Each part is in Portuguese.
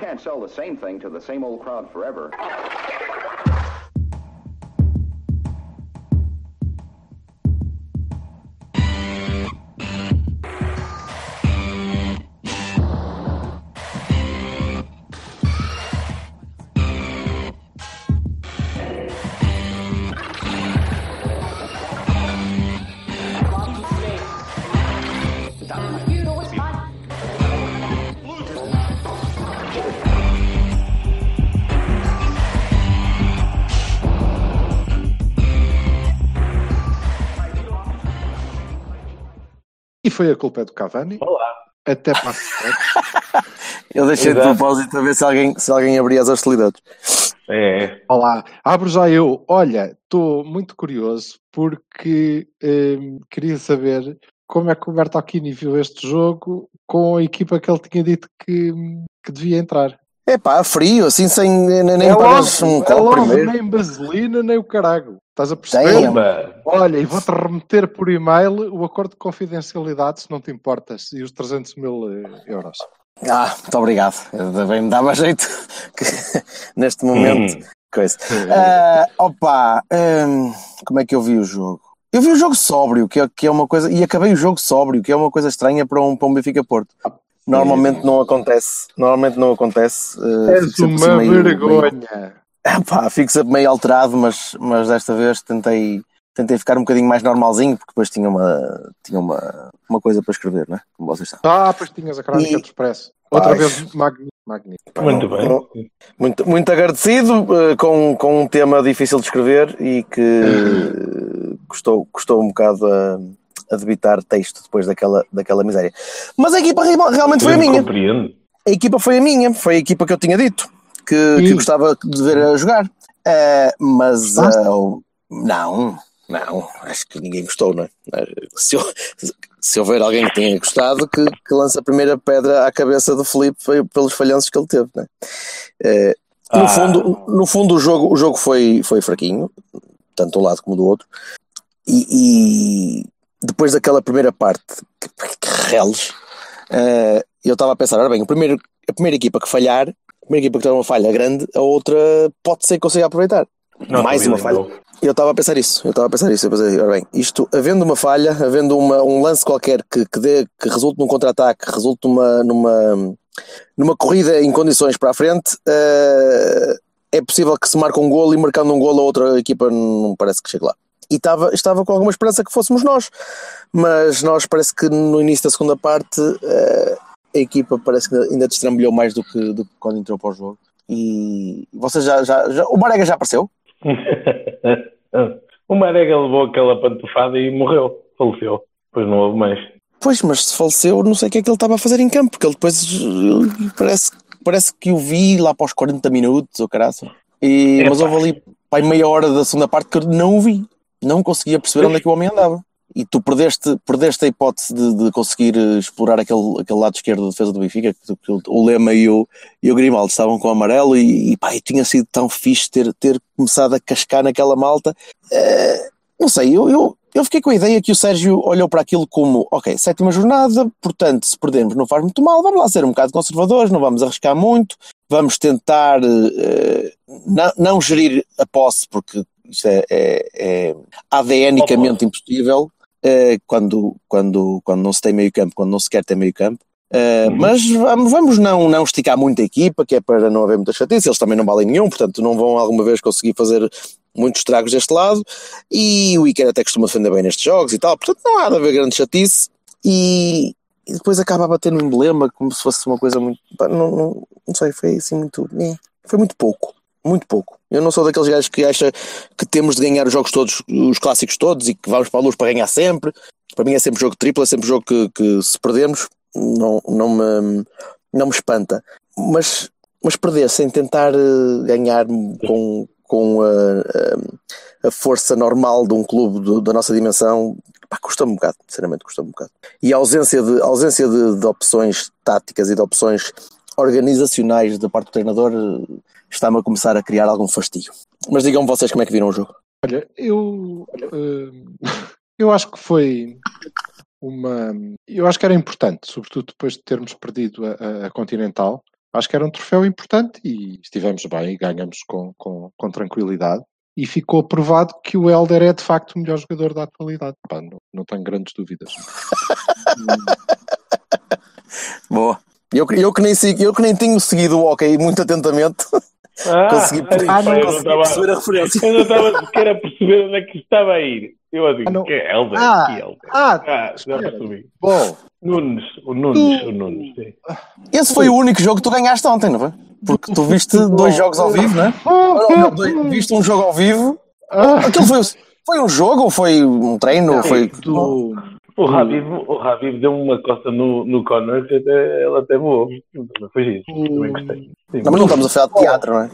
You can't sell the same thing to the same old crowd forever. Foi a culpa do Cavani. Olá. Até para a. Eu deixei de Exato. propósito a ver se alguém, se alguém abria as hostilidades. É, Olá, abro já eu. Olha, estou muito curioso porque hum, queria saber como é que o Bertolini viu este jogo com a equipa que ele tinha dito que, que devia entrar. É pá, frio, assim sem nem, nem é logo, um é copo logo primeiro. nem vaselina nem o carago. Estás a perceber? Tem. Olha, e vou-te remeter por e-mail o acordo de confidencialidade, se não te importas, e os 300 mil eh, euros. Ah, muito obrigado. Eu Bem, me dava jeito que, neste momento. Hum. Coisa. Ah, opa, hum, como é que eu vi o jogo? Eu vi o jogo sóbrio, que é, que é uma coisa, e acabei o jogo sóbrio, que é uma coisa estranha para um, para um Benfica Porto. Normalmente não acontece. Normalmente não acontece. eh, És uma meio- meio- vergonha. Ah, pá, fico sempre meio alterado, mas, mas desta vez tentei, tentei ficar um bocadinho mais normalzinho, porque depois tinha uma, tinha uma, uma coisa para escrever, não é? Como vocês sabem. Ah, pois tinhas a crónica E- do Expresso. Outra vez magnífico. magnífico. Muito Não- bem. não- Muito, muito agradecido eh, com, com um tema difícil de escrever e que eh, custou, custou um bocado a, a debitar texto depois daquela, daquela miséria. Mas a equipa real- realmente foi a minha. Compreendo. A equipa foi a minha, foi a equipa que eu tinha dito que, que gostava de ver a jogar. Eh, mas o- não, não, acho que ninguém gostou, não é? Se, eu- se houver alguém que tenha gostado, que, que lance a primeira pedra à cabeça do Felipe foi pelos falhanços que ele teve, não é? Eh, no, Ah. fundo, no fundo, o jogo, o jogo foi, foi fraquinho, tanto de um lado como do outro. E, e depois daquela primeira parte, que, que reles, eh, eu estava a pensar: ora bem, o primeiro, a primeira equipa que falhar, a primeira equipa que tiver uma falha grande, a outra pode ser que consiga aproveitar. Não, Mais uma falha. Eu estava a pensar isso, eu estava a pensar isso, eu pensei, ora bem, isto, havendo uma falha, havendo uma, um lance qualquer que, que, dê, que resulte num contra-ataque, que resulte numa, numa, numa corrida em condições para a frente, eh, é possível que se marque um golo e marcando um golo a outra equipa não parece que chegue lá. E estava, estava com alguma esperança que fôssemos nós, mas nós parece que no início da segunda parte eh, a equipa parece que ainda destrambilhou mais do que, do que quando entrou para o jogo. E vocês já, já, já o Marega já apareceu? o Marega levou aquela pantufada e morreu, faleceu. Depois não houve mais. Pois, mas se faleceu, não sei o que é que ele estava a fazer em campo, porque ele depois eh, parece, parece que o vi lá para os 40 minutos, ou caraça. E, mas houve ali pai, meia hora da segunda parte que eu não o vi. Não conseguia perceber onde é que o homem andava. E tu perdeste, perdeste a hipótese de, de conseguir explorar aquele, aquele lado esquerdo da defesa do Benfica, que, que o Lema e o, e o Grimaldo estavam com o amarelo e, e pá, e tinha sido tão fixe ter, ter começado a cascar naquela malta. Eh, não sei, eu, eu, eu fiquei com a ideia que o Sérgio olhou para aquilo como, ok, sétima jornada, portanto, se perdermos não faz muito mal, vamos lá ser um bocado conservadores, não vamos arriscar muito, vamos tentar eh, não, não gerir a posse, porque isto é, é, é ADNicamente impossível eh, quando, quando, quando não se tem meio campo, quando não se quer ter meio campo. Eh, Uhum. Mas vamos, vamos não, não esticar muito a equipa, que é para não haver muita chatice, eles também não valem nenhum, portanto não vão alguma vez conseguir fazer muitos estragos deste lado, e o Iker até costuma defender bem nestes jogos e tal, portanto não há de haver grande chatice, e, e depois acaba a bater no emblema como se fosse uma coisa muito, não, não, não sei, foi assim muito, né, foi muito pouco, muito pouco. Eu não sou daqueles gajos que acha que temos de ganhar os jogos todos, os clássicos todos, e que vamos para a luz para ganhar sempre, para mim é sempre jogo triplo, é sempre jogo que, que se perdermos, não, não, me, não me espanta. Mas, mas perder sem tentar eh, ganhar com, com a, a, a força normal de um clube do- da nossa dimensão, custa-me um bocado, sinceramente custa-me um bocado. E a ausência, de, a ausência de, de opções táticas e de opções organizacionais da parte do treinador eh, está-me a começar a criar algum fastio. Mas digam vocês como é que viram o jogo. Olha, eu, eh, eu acho que foi uma. Eu acho que era importante, sobretudo depois de termos perdido a, a- Continental, Acho que era um troféu importante e estivemos bem e ganhamos com, com, com tranquilidade. E ficou provado que o Helder é de facto o melhor jogador da atualidade. Pá, não, não tenho grandes dúvidas. Boa. Eu, que- eu, que nem, eu que nem tenho seguido o hockey muito atentamente, Ah, consegui, ah, não eu não consegui estava- perceber a referência. Eu não estava sequer a perceber onde é que estava a ir. Eu a digo, Ah, não. que é Helder? Ah, que Helder? ah, Ah, já percebi. Bom, Nunes, o Nunes, Tu- o Nunes, sim. Esse foi o único jogo que tu ganhaste ontem, não foi? Porque tu viste dois jogos ao vivo, não é? Ou não, dois- viste um jogo ao vivo. ah, Aquilo foi, foi um jogo ou foi um treino? ou foi... do, O Habib, o Habib deu uma costa no, no Connor que até, ele até voou. Foi isso. Também gostei. Sim. Não, mas não estamos a falar de teatro, não é?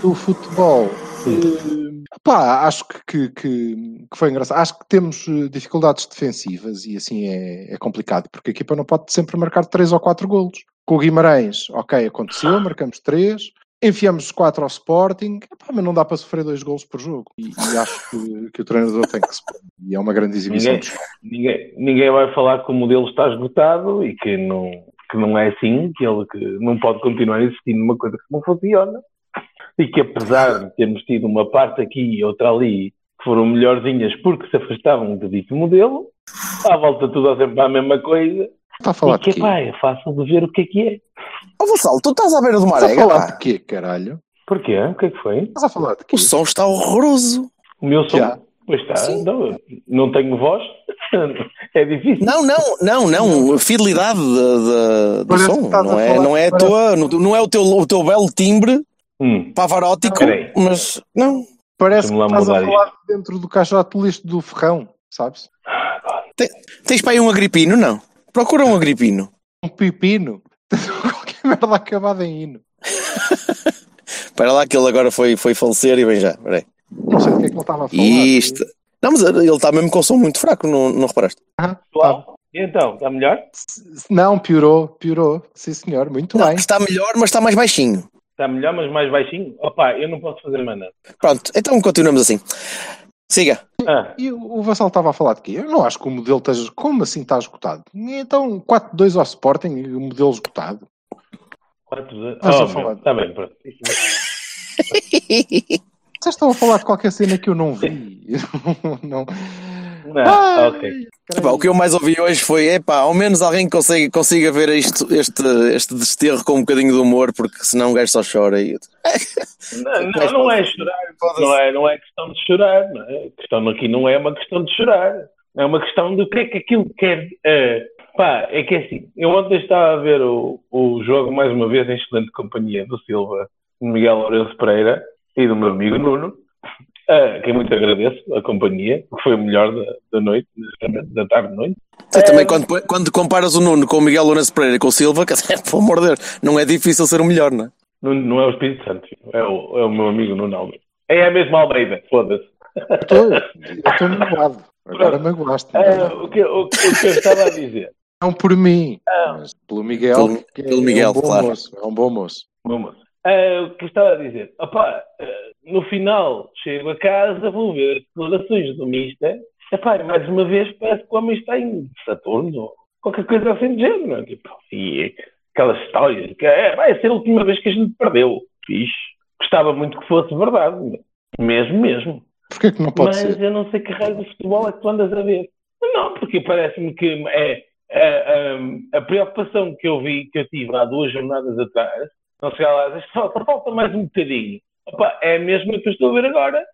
do futebol. eh, pá, acho que, que, que, que foi engraçado. Acho que temos eh, dificuldades defensivas e assim é, é complicado, porque a equipa não pode sempre marcar 3 ou 4 golos. Com o Guimarães, ok, aconteceu, marcamos 3. Enfiamos 4 ao Sporting, Epá, mas não dá para sofrer dois golos por jogo. E, e acho que, que o treinador tem que se. E é uma grande exibição. Ninguém, ninguém, ninguém vai falar que o modelo está esgotado e que não, que não é assim, que ele que não pode continuar existindo numa coisa que não funciona. E que apesar de termos tido uma parte aqui e outra ali que foram melhorzinhas porque se afastavam de dito modelo, à volta tudo sempre a mesma coisa. Está a falar e que pá, é fácil de ver o que é que é. Ó Vassal, tu estás à beira do Estás a falar pá. de quê, caralho? Porquê? O que é que foi? Estás a falar de quê? O som está horroroso. O meu som? Já. Pois está. Sim. Não, não tenho voz. é difícil. Não, não, não, não. A fidelidade da- da- do som. Não é, não é, a parece- tua, não, não é o, teu, o teu belo timbre Hum. pavarótico, Peraí. mas não. Parece que estás a falar dentro do caixote de lixo do ferrão, sabes? Tens para aí um agripino? Não. Procura um agripino. Um pepino. Merda acabada em hino. Espera lá que ele agora foi, foi falecer e vem já. Espera aí. Não sei do que é que ele estava a falar. Isto. Não, mas ele está mesmo com som muito fraco, não, não reparaste? Ah, tá. E então, está melhor? Não, piorou, piorou. Sim, senhor, muito Não, bem. está melhor, mas está mais baixinho. Está melhor, mas mais baixinho? Opa, eu não posso fazer mais nada. Pronto, então continuamos assim. Siga. Ah, E o o Vassal estava a falar de quê? Eu não acho que o modelo esteja. Como assim está esgotado? Então, 4-2 ao Sporting e o modelo esgotado. 4 de... Estás a Oh, falar. está bem, pronto. Vocês estão a falar de qualquer cena que eu não vi. não. Não, Ai, ok. Epá, o que eu mais ouvi hoje foi, epá, ao menos alguém que consiga, consiga ver isto, este, este desterro com um bocadinho de humor, porque senão o gajo só chora. E... Não, não, não é chorar. Não é, não é questão de chorar. Não é? A questão aqui não é uma questão de chorar. É uma questão do que é que aquilo quer. eh, pá, é que é assim. Eu ontem estava a ver o, o jogo mais uma vez em excelente companhia do Silva, do Miguel Lourenço Pereira e do meu amigo Nuno. a quem muito agradeço a companhia, que foi o melhor da, da noite, da tarde de noite. Sim, também quando, quando comparas o Nuno com o Miguel Lourenço Pereira e com o Silva, quer dizer, pelo amor de Deus, não é difícil ser o melhor, não é? Não, não é o Espírito Santo, é o, é o meu amigo Nuno Almeida. É a mesma Almeida, foda-se. Estou- Eu estou magoado. Agora magoaste. É, o, que, o, o que eu estava a dizer. Não por mim, Ah. mas pelo Miguel. Pelo- que pelo é, Miguel, um bom claro. moço. É um bom moço. Bom, moço. Ah, o que eu estava a dizer? Opá, ah, no final, chego a casa, vou ver as declarações do Mister. Epá, mais uma vez parece que o homem está em Saturno, ou qualquer coisa assim de género. não é? Tipo, e aquelas histórias de que é, vai ser a última vez que a gente perdeu. Fixe. Gostava muito que fosse verdade. Mesmo, mesmo. Porquê que não pode Mas ser? eu não sei que raio de futebol é que tu andas a ver. Não, porque parece-me que é a, a- preocupação que eu vi, que eu tive há duas jornadas atrás, não chegar lá, só, falta mais um bocadinho. Opa, é a mesma que eu estou a ver agora.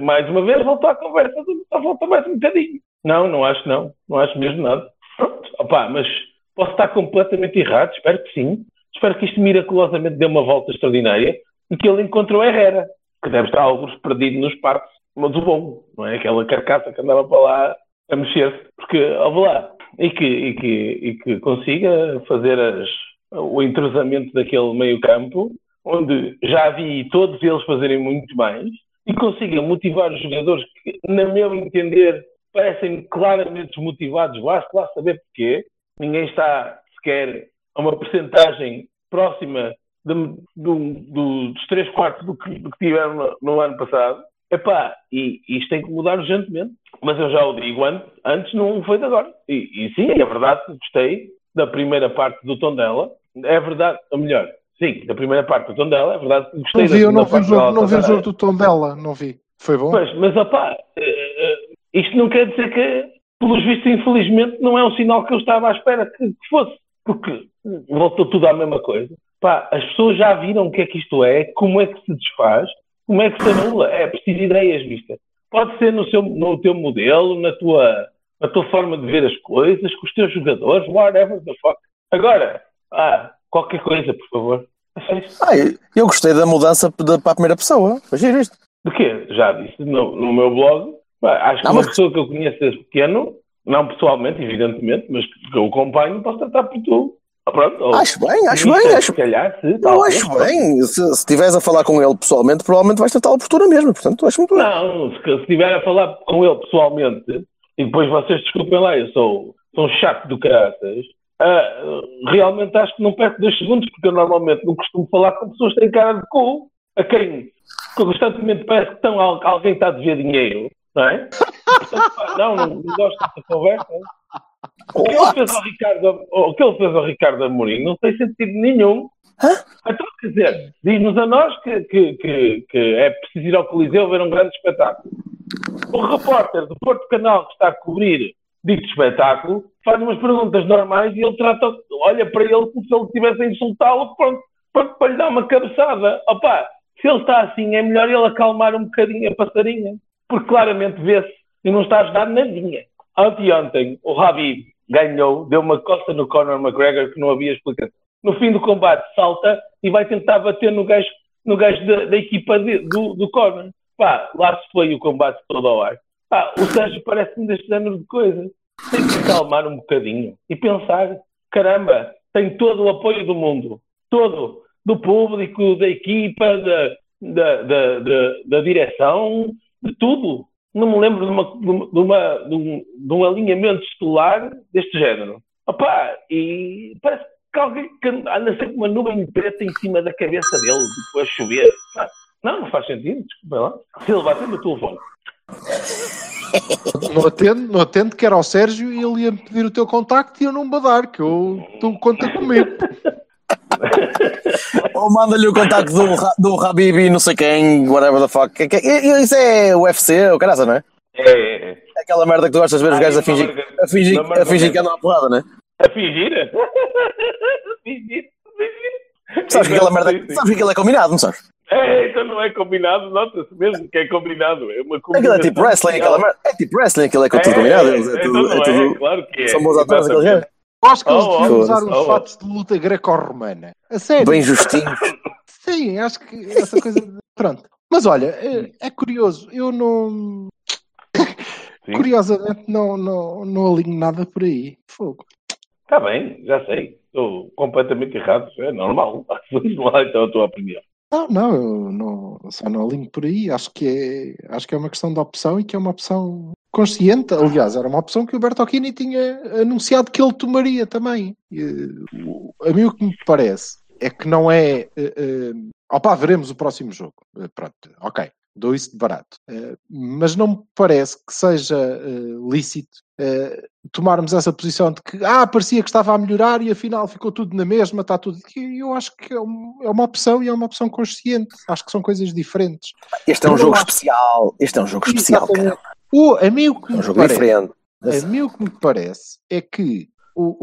Mais uma vez voltou à conversa, só falta mais um bocadinho. Não, não acho não. Não acho mesmo nada. Pronto, opa, mas posso estar completamente errado, espero que sim. Espero que isto miraculosamente dê uma volta extraordinária e que ele encontrou Herrera, que deve estar alguns perdido nos parques, mas o bom, não é? Aquela carcaça que andava para lá a mexer-se. Porque, ouve lá, e que, e que, e que consiga fazer as, o entrosamento daquele meio campo, onde já vi todos eles fazerem muito mais, e consiga motivar os jogadores que, na meu entender, parecem claramente desmotivados, lá lá saber porquê. Ninguém está sequer a uma percentagem próxima de- do- do- dos três quartos do que, do que tiveram no, no ano passado. Epá, e isto tem que mudar urgentemente. Mas eu já o digo antes, antes não foi de agora. E, e sim, é verdade gostei da primeira parte do tom dela. É verdade, ou melhor, sim, da primeira parte do Tondela, é verdade que gostei Não vi, da eu não vi o jogo, não vi o jogo do tom dela, não vi. Foi bom? Pois, mas opá, eh, eh, isto não quer dizer que, pelos vistos, infelizmente, não é um sinal que eu estava à espera que, que fosse, porque voltou tudo à mesma coisa. Pá, as pessoas já viram o que é que isto é, como é que se desfaz, como é que se anula. É preciso ideias vistas. Pode ser no, seu, no teu modelo, na tua, na tua forma de ver as coisas, com os teus jogadores, whatever the fuck. Agora, ah, qualquer coisa, por favor. Ah, eu- gostei da mudança para a primeira pessoa. Giro isto. De quê? Já disse no, no meu blog. Acho que Não, uma mas- pessoa que eu conheço desde pequeno, não pessoalmente, evidentemente, mas que eu acompanho, posso tratar por tu. Ah, pronto. Acho bem, acho bem, acho Se calhar, se, Eu acho pronto. bem. Se estiveres a falar com ele pessoalmente, provavelmente vais tratá-lo por tu na mesma. Portanto, acho muito. Não, se, se estiver a falar com ele pessoalmente, e depois vocês desculpem lá, eu sou, sou um chato do caraças, ah, realmente acho que não perco dois segundos, porque eu normalmente não costumo falar com pessoas que têm cara de cu, a quem constantemente parece que estão, al- alguém está a dever dinheiro, não é? Portanto, não, não, não gosto dessa conversa. O que, ele fez ao Ricardo, o que ele fez ao Ricardo Amorim não tem sentido nenhum. Então, quer dizer, diz-nos a nós que, que, que, que é preciso ir ao Coliseu ver um grande espetáculo. O repórter do Porto Canal que está a cobrir dito espetáculo faz umas perguntas normais e ele trata, olha para ele como se ele estivesse a insultá-lo pronto, pronto, para lhe dar uma cabeçada. Opa, se ele está assim, é melhor ele acalmar um bocadinho a passarinha, porque claramente vê-se e não está a ajudar nadinha. Anteontem, o Habib ganhou, deu uma costa no Conor McGregor que não havia explicação. No fim do combate, salta e vai tentar bater no gajo, no gajo da, da equipa de- do, do Conor. Pá, lá se foi o combate todo ao ar. Pá, o Sérgio parece-me deste género de coisas. Tem que calmar um bocadinho e pensar: caramba, tem todo o apoio do mundo, todo, do público, da equipa, da, da, da, da, da direção, de tudo. Não me lembro de, uma, de, uma, de, uma- de um, de um alinhamento estelar deste género. Opá, e parece que alguém anda sempre uma nuvem preta em cima da cabeça dele, tipo, a chover. Não, não faz sentido, desculpa lá. Silva, atende o telefone. Não atendo, não atendo, que era ao Sérgio e ele ia-me pedir o teu contacto e eu não vou dar, que eu, tu conta comigo. Ou manda-lhe o contacto do, do Habib e não sei quem, whatever the fuck. Isso é UFC, o caraça, não é? É, é, é. É aquela merda que tu gostas de ver os Ah, gajos a e fingir, a fingir, a fingir que andam à porrada, não é? A fingir? A fingir? A fingir? Sabes que aquela merda, Sim, sim. sabes que aquilo é combinado, não sabes? É, então não é combinado, nota-se mesmo que é combinado. É uma Aquilo é tipo wrestling, aquela merda. É tipo wrestling, aquilo é tudo combinado. eles- É, então tudo, é tudo. claro que é. São bons atores. Eu acho que eles Oh, deviam oh, usar oh. uns fatos de luta greco-romana. A sério. Bem justinhos. Sim, acho que essa coisa. Pronto. Mas olha, é, é curioso. Eu não. Curiosamente, não, não, não alinho nada por aí. Fogo. Está bem, já sei. Estou completamente errado. É normal. Vamos lá então a tua opinião. Não, não, eu não, só não alinho por aí. Acho que, é, acho que é uma questão de opção e que é uma opção consciente. Aliás, era uma opção que o Bertocchini tinha anunciado que ele tomaria também. A mim o que me parece é que não é. Uh, opá, veremos o próximo jogo. Eh, pronto, ok. Dou isso de barato. Mas não me parece que seja lícito tomarmos essa posição de que ah, parecia que estava a melhorar e afinal ficou tudo na mesma, está tudo. Eu acho que é, é uma opção e é uma opção consciente. Acho que são coisas diferentes. Este é um jogo especial. Este é um jogo especial, Exatamente. O, a mim o que É me um jogo parece, diferente. a mim o que me parece é que o,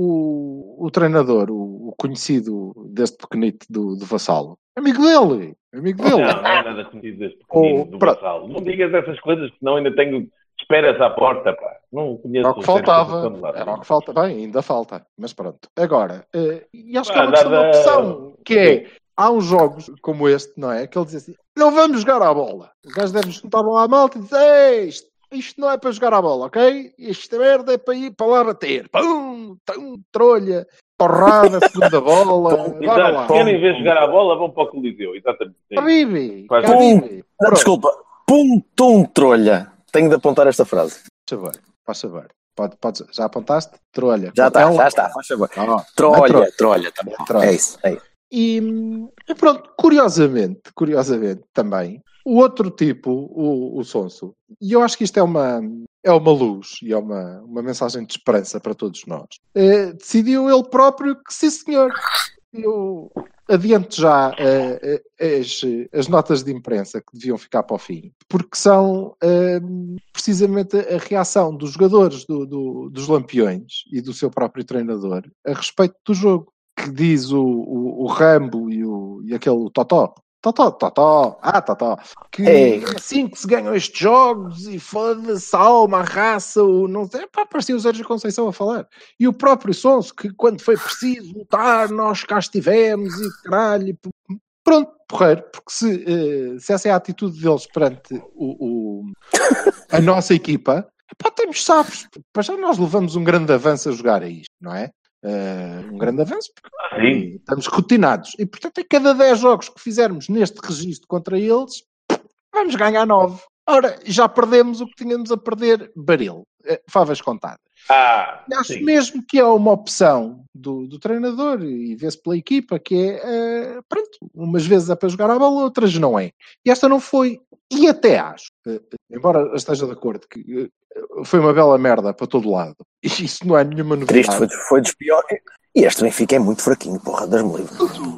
o, o treinador, o, o conhecido deste pequenito do, do Vassalo, amigo dele, amigo dele. Não, não é nada conhecido deste pequenino Oh, do pronto. Vassalo. Não digas essas coisas, senão ainda tenho esperas à porta, pá. Não conheço Era o que faltava. Lá. Era o que falta. Bem, ainda falta. Mas pronto. Agora, eh, e acho que é Pá, uma questão de nada- opção. Que é, há uns jogos como este, não é? Que ele diz assim, não vamos jogar à bola. Os gajos devem juntar a bola à malta e dizer, "Ei, isto, isto não é para jogar à bola, ok? Esta merda é para ir para lá bater. Pum, tum, trolha, porrada, segunda bola. Bora Exato. lá. Se querem ver jogar à bola, vão para o Coliseu. Exatamente. Não, Pronto, desculpa. Pum, tum, trolha. Tenho de apontar esta frase. Faz favor, faz favor. Pode, pode, já apontaste? Trolha. Já está, Ela- já está. Faz favor. Ah, não é Trolha, trolha. trolha. também. Trolha. É isso. É isso. E, e pronto, curiosamente, curiosamente também, o outro tipo, o, o Sonso, e eu acho que isto é uma, é uma luz e é uma, uma mensagem de esperança para todos nós, eh, decidiu ele próprio que sim senhor, eu, adiante já uh, as, as, notas de imprensa que deviam ficar para o fim, porque são precisamente a reação dos jogadores do, do, dos Lampiões e do seu próprio treinador a respeito do jogo, que diz o, o, o Rambo e, o, e aquele Totó. Totó, Totó, ah, Totó, que é assim que se ganham estes jogos e foda-se a alma, a raça, o não sei, pá, parecia o Sérgio Conceição a falar. E o próprio Sonso, que quando foi preciso lutar, nós cá estivemos e caralho, pronto, porreiro, porque se, uh, se essa é a atitude deles perante o, o a nossa equipa, pá, temos sabes, para já nós levamos um grande avanço a jogar a isto, não é? Uh, um grande avanço, porque Sim. estamos rotinados. E, portanto, em cada 10 jogos que fizermos neste registro contra eles, vamos ganhar 9. Ora, já perdemos o que tínhamos a perder, baril, uh, favas contadas. Ah, Acho sim. mesmo que é uma opção do, do treinador e vê-se pela equipa que é, uh, pronto, umas vezes é para jogar a bola, outras não é. E esta não foi. E até acho, uh, embora esteja de acordo, que uh, foi uma bela merda para todo lado. E isso não é nenhuma novidade. Triste, foi, foi dos piores. E este Benfica é muito fraquinho, porra, das me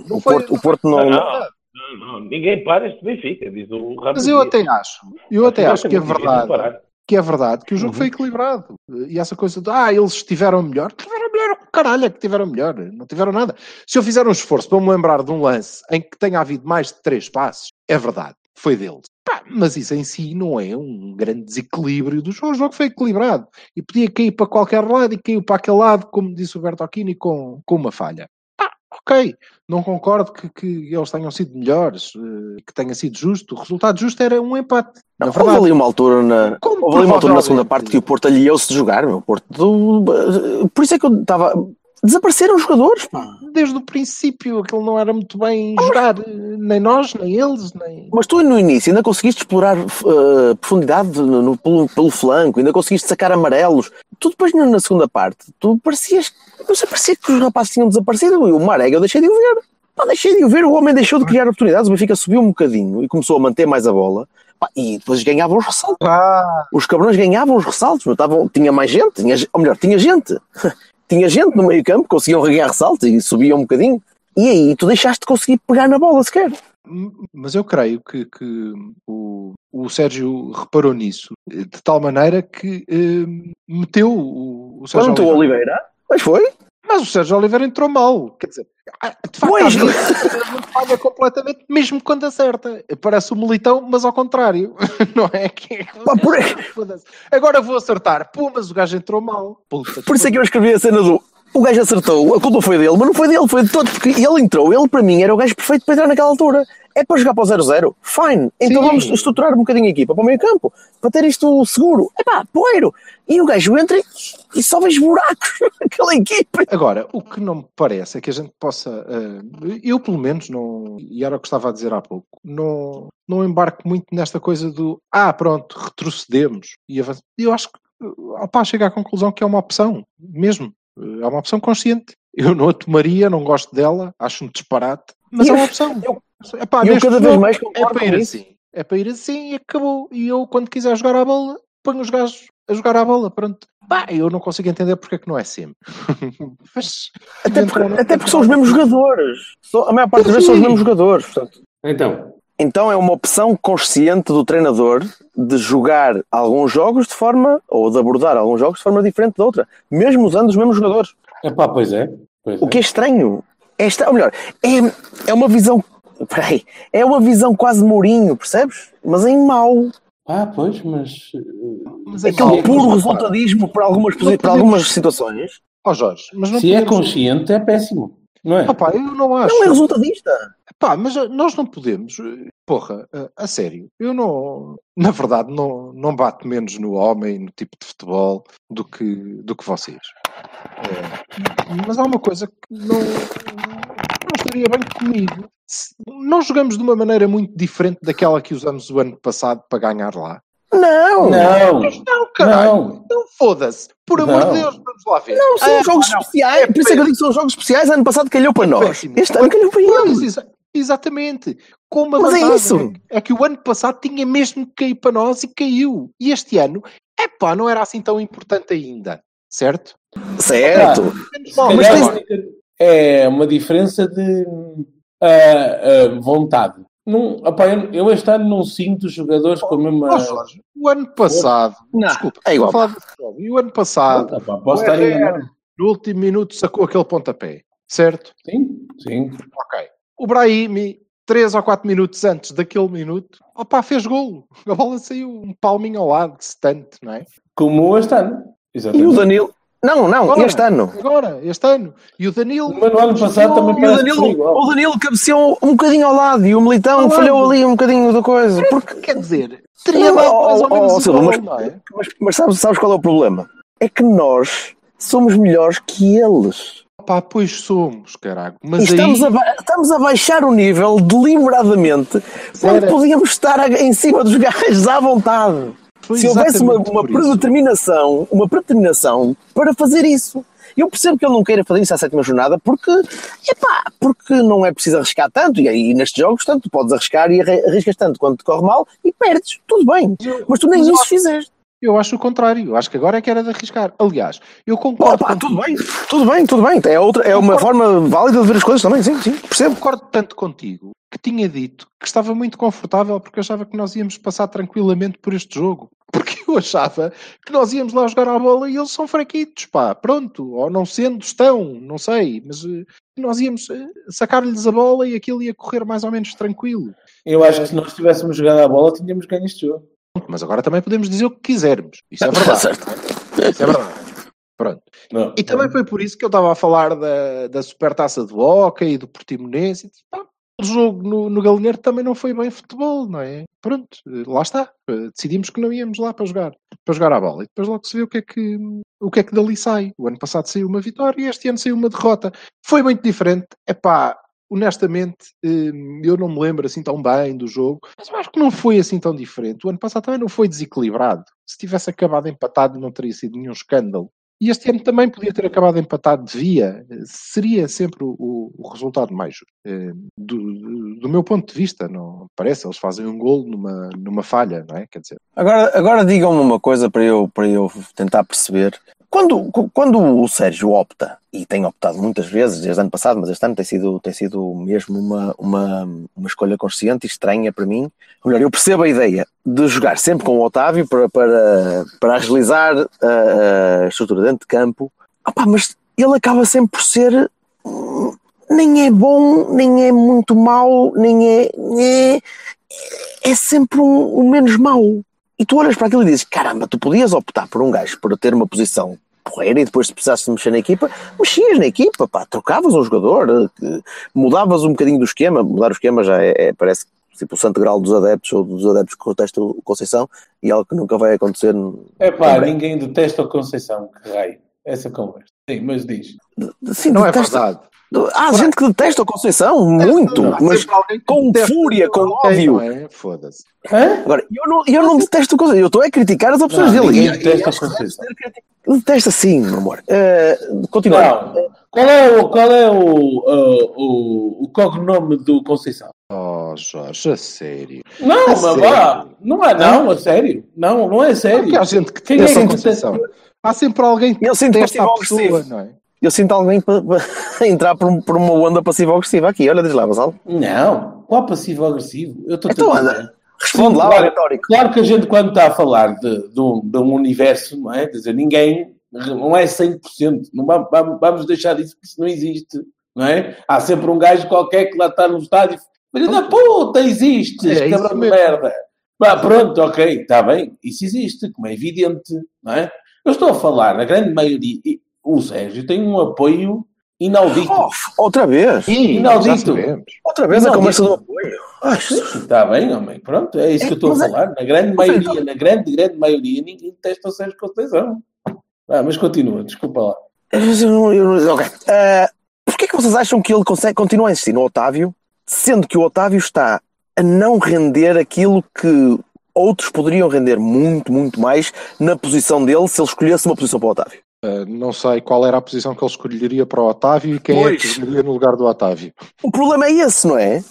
O, Porto, o Porto não... não, não, não, ninguém para este Benfica, diz o Ramos Mas eu até acho, eu até acho que é verdade que é verdade que o jogo uhum. foi equilibrado. E essa coisa de, ah, eles estiveram melhor, tiveram melhor, caralho, é que tiveram melhor, não tiveram nada. Se eu fizer um esforço para me lembrar de um lance em que tenha havido mais de três passos, é verdade, foi deles. Pá, mas isso em si não é um grande desequilíbrio do jogo. O jogo foi equilibrado e podia cair para qualquer lado e caiu para aquele lado, como disse o Bertocchini, com, com uma falha ok, não concordo que, que eles tenham sido melhores, eh, que tenha sido justo. O resultado justo era um empate. Não, houve ali uma altura na, houve ali uma altura na segunda parte que o Porto aliou-se de jogar, meu. Porto, do, por isso é que eu estava. Desapareceram os jogadores, pá. Desde o princípio, aquilo não era muito bem ah, jogar, nem nós, nem eles, nem. Mas tu no início ainda conseguiste explorar uh, profundidade no, no, pelo, pelo flanco, ainda conseguiste sacar amarelos. Tu depois na segunda parte, tu parecias não sei, parecia que os rapazes tinham desaparecido e o Marega eu deixei de o ver. Pá, deixei de o ver, o homem deixou de criar oportunidades, o Benfica subiu um bocadinho e começou a manter mais a bola. Pá, e depois ganhavam os ressaltos. Ah. Os cabrões ganhavam os ressaltos, tavam, tinha mais gente, tinha, ou melhor, tinha gente. tinha gente no meio campo, conseguiam ganhar ressaltos e subiam um bocadinho. E aí tu deixaste de conseguir pegar na bola sequer. Mas eu creio que, que o, o Sérgio reparou nisso de tal maneira que eh, meteu o, o Sérgio Quando Oliveira. Oliveira mas foi. Mas o Sérgio Oliveira entrou mal. Quer dizer, de facto, pois. não falha completamente, mesmo quando acerta. Parece o um militão, mas ao contrário. Não é? Que... Pá, por... Agora vou acertar. Pô, mas o gajo entrou mal. Puta, por isso é que eu escrevi a cena do o gajo acertou, a culpa foi dele, mas não foi dele, foi de todos, porque ele entrou, ele para mim era o gajo perfeito para entrar naquela altura. É para jogar para o 0-0? Fine. Então Sim. vamos estruturar um bocadinho a equipa para o meio campo, para ter isto seguro. É pá, poeiro. E o gajo entra e só vejo buracos naquela equipa. Agora, o que não me parece é que a gente possa, uh, eu pelo menos, não, e era o que estava a dizer há pouco, não, não embarco muito nesta coisa do, ah, pronto, retrocedemos e avançamos. Eu acho que, opá, chega à conclusão que é uma opção, mesmo. É uma opção consciente. Eu não a tomaria, não gosto dela, acho um disparate, mas eu, é uma opção. Eu, Epá, eu cada vez mais é para ir assim. É para ir assim e acabou. E eu, quando quiser jogar a bola, ponho os gajos a jogar a bola. Pronto. Pá, eu não consigo entender porque é que não é sempre. Mas, até porque, até porque são os mesmos jogadores. A maior parte das vezes são os mesmos jogadores. Portanto. Então. Então é uma opção consciente do treinador de jogar alguns jogos de forma, ou de abordar alguns jogos de forma diferente da outra, mesmo usando os mesmos jogadores. Epá, pois é. Pois o que é estranho. É estranho, ou melhor, é, é uma visão Peraí, é uma visão quase Mourinho, percebes? Mas em mau. Ah, pois, mas. mas é aquele puro resultadismo para algumas, para algumas situações. Ó oh, Jorge, mas não Se é consciente, é péssimo. Não é? Opa, eu não acho. Não é resultadista. Pá, mas nós não podemos. Porra, a, a, sério. Eu não. Na verdade, não, não bato menos no homem, no tipo de futebol, do que, do que vocês. É, mas há uma coisa que não, não estaria bem comigo não jogamos de uma maneira muito diferente daquela que usamos o ano passado para ganhar lá? Não, não, não, caralho. Não, não foda-se. Por amor de Deus, vamos lá ver. Não, são ah, jogos não. especiais. É por isso é que eu digo que são jogos especiais. Ano passado calhou para é nós. Péssimo. Este ano calhou para eles. Exatamente. Com uma Mas é isso. É que o ano passado tinha mesmo que cair para nós e caiu. E este ano, é pá, não era assim tão importante ainda. Certo? Certo. Ah, mas é uma diferença de uh, uh, vontade. Não, opa, eu, eu este ano não sinto os jogadores com a mesma. Oh, Jorge, o ano passado, Não, desculpa, é igual. a falar de. E o ano passado, Opa, posso o estar no último minuto, sacou aquele pontapé, certo? Sim, sim. Ok. O Brahimi, 3 ou 4 minutos antes daquele minuto, opá, fez golo. A bola saiu um palminho ao lado, distante, não é? Como este ano. E Exatamente. o Danilo. Não, não, Agora. este ano. Agora, este ano. E o Danilo. Mas no ano passado também E o Danilo, o Danilo cabeceou um bocadinho ao lado e o Militão Ao lado. falhou ali um bocadinho da coisa. Porque, Quer dizer, teria dado oh, mais ou oh, menos oh, o Silva, golo, mas- é? mas, mas sabes, sabes qual é o problema? É que nós somos melhores que eles. Pá, pois somos, caralho. E Mas estamos, aí, a, estamos a baixar o nível deliberadamente quando podíamos estar em cima dos gajos à vontade. foi Se houvesse uma, uma predeterminação, uma predeterminação para fazer isso. Eu percebo que ele não queira fazer isso à sétima jornada porque, epá, porque não é preciso arriscar tanto. E aí nestes jogos, tanto podes arriscar e arri- arriscas tanto quando te corre mal e perdes. Tudo bem. Mas tu nem isso fizeste. Eu acho o contrário. Eu acho que agora é que era de arriscar. Aliás, eu concordo. Opa, tudo bem, tudo bem, tudo bem. É, outra, é uma forma válida de ver as coisas também, sim, sim, percebo. concordo tanto contigo que tinha dito que estava muito confortável porque achava que nós íamos passar tranquilamente por este jogo. Porque eu achava que nós íamos lá jogar a bola e eles são fraquitos, pá, pronto. Ou não sendo, estão, não sei. Mas eh, nós íamos eh, sacar-lhes a bola e aquilo ia correr mais ou menos tranquilo. Eu acho que se nós tivéssemos jogado a bola, tínhamos ganho este jogo. Mas agora também podemos dizer o que quisermos. Isso é verdade. Isso é verdade. Pronto. Não, E também foi por isso que eu estava a falar da, da supertaça do Hockey e do Portimonense. E, pá, o jogo no, no Galinheiro também não foi bem futebol, não é? Pronto, lá está. Decidimos que não íamos lá para jogar, para jogar a bola. E depois logo se vê o que é que, o que, é que dali sai. O ano passado saiu uma vitória e este ano saiu uma derrota. Foi muito diferente. É pá, honestamente, eh, eu não me lembro assim tão bem do jogo, mas eu acho que não foi assim tão diferente. O ano passado também não foi desequilibrado. Se tivesse acabado empatado, não teria sido nenhum escândalo. E este ano também podia ter acabado empatado, devia. Seria sempre o, o- resultado mais. Eh, Do, do- do meu ponto de vista, não parece. Eles fazem um gol numa, numa falha, não é? Quer dizer, Agora, agora digam-me uma coisa para eu, para eu tentar perceber. Quando, quando o Sérgio opta, e tem optado muitas vezes desde ano passado, mas este ano tem sido, tem sido mesmo uma, uma, uma escolha consciente e estranha para mim. Ou melhor, eu percebo a ideia de jogar sempre com o Otávio para, para, para agilizar a, a estrutura dentro de campo. Opá, mas ele acaba sempre por ser. hum, Nem é bom, nem é muito mau, nem é. É, é sempre um, o menos mau. E tu olhas para aquilo e dizes: caramba, tu podias optar por um gajo para ter uma posição porreira e depois, se precisasses de mexer na equipa, mexias na equipa, pá, trocavas um jogador, eh, mudavas um bocadinho do esquema. Mudar o esquema já é, é- parece tipo o santo grau dos adeptos ou dos adeptos que contestam o Conceição e algo que nunca vai acontecer. É pá, ninguém detesta o Conceição, que raio. Essa conversa. Sim, mas diz. Sim, não é detesta- verdade. Há gente que detesta o Conceição, muito, mas sempre alguém que com fúria, com ódio. não é? Foda-se. Agora, eu não, eu não detesto o Conceição, eu estou a criticar as opções Não, dele. ninguém detesta que Conceição. Detesta sim, meu amor. Uh, continuando. Não. Qual é o, qual é o, uh, o, o cognome do Conceição? Oh, Jorge, a sério. Não, A mas sério? vá. Não é não, a sério. Não, não é sério. Porque há gente que detesta é a Conceição. Há sempre alguém que detesta a pessoa, não é? Eu sinto alguém para, para entrar por, por uma onda passiva-agressiva aqui. Olha, diz lá, Vassal. Não, qual passivo-agressivo? Eu estou Então, anda. Responde lá, claro, retórico. claro que a gente, quando está a falar de, de, um, de um universo, não é? Quer dizer, ninguém, não é 100%. Não vamos, vamos- vamos deixar isso, porque isso não existe, não é? Há sempre um gajo qualquer que lá está no estádio. Filho da puta, existes, É cabrão de merda. Pá, pronto, ok, está bem. Isso existe, como é evidente, não é? Eu estou a falar, na grande maioria, o Sérgio tem um apoio inaudito. Oh, outra vez. Sim, Inaudito. Outra vez a Não, conversa do apoio. Ai, Está bem, homem, pronto, é isso É, que eu estou a é- falar. Na grande maioria, então- na grande, grande maioria, ninguém testa o Sérgio Conceição. Ah, mas continua, desculpa lá. Eu não- eu não- ok. Ah, Porquê que vocês acham que ele consegue, continua a insistir no Otávio, sendo que o Otávio está a não render aquilo que outros poderiam render muito, muito mais na posição dele se ele escolhesse uma posição para o Otávio? Uh, não sei qual era a posição que ele escolheria para o Otávio e quem é Pois. que escolheria no lugar do Otávio. O problema é esse, não é?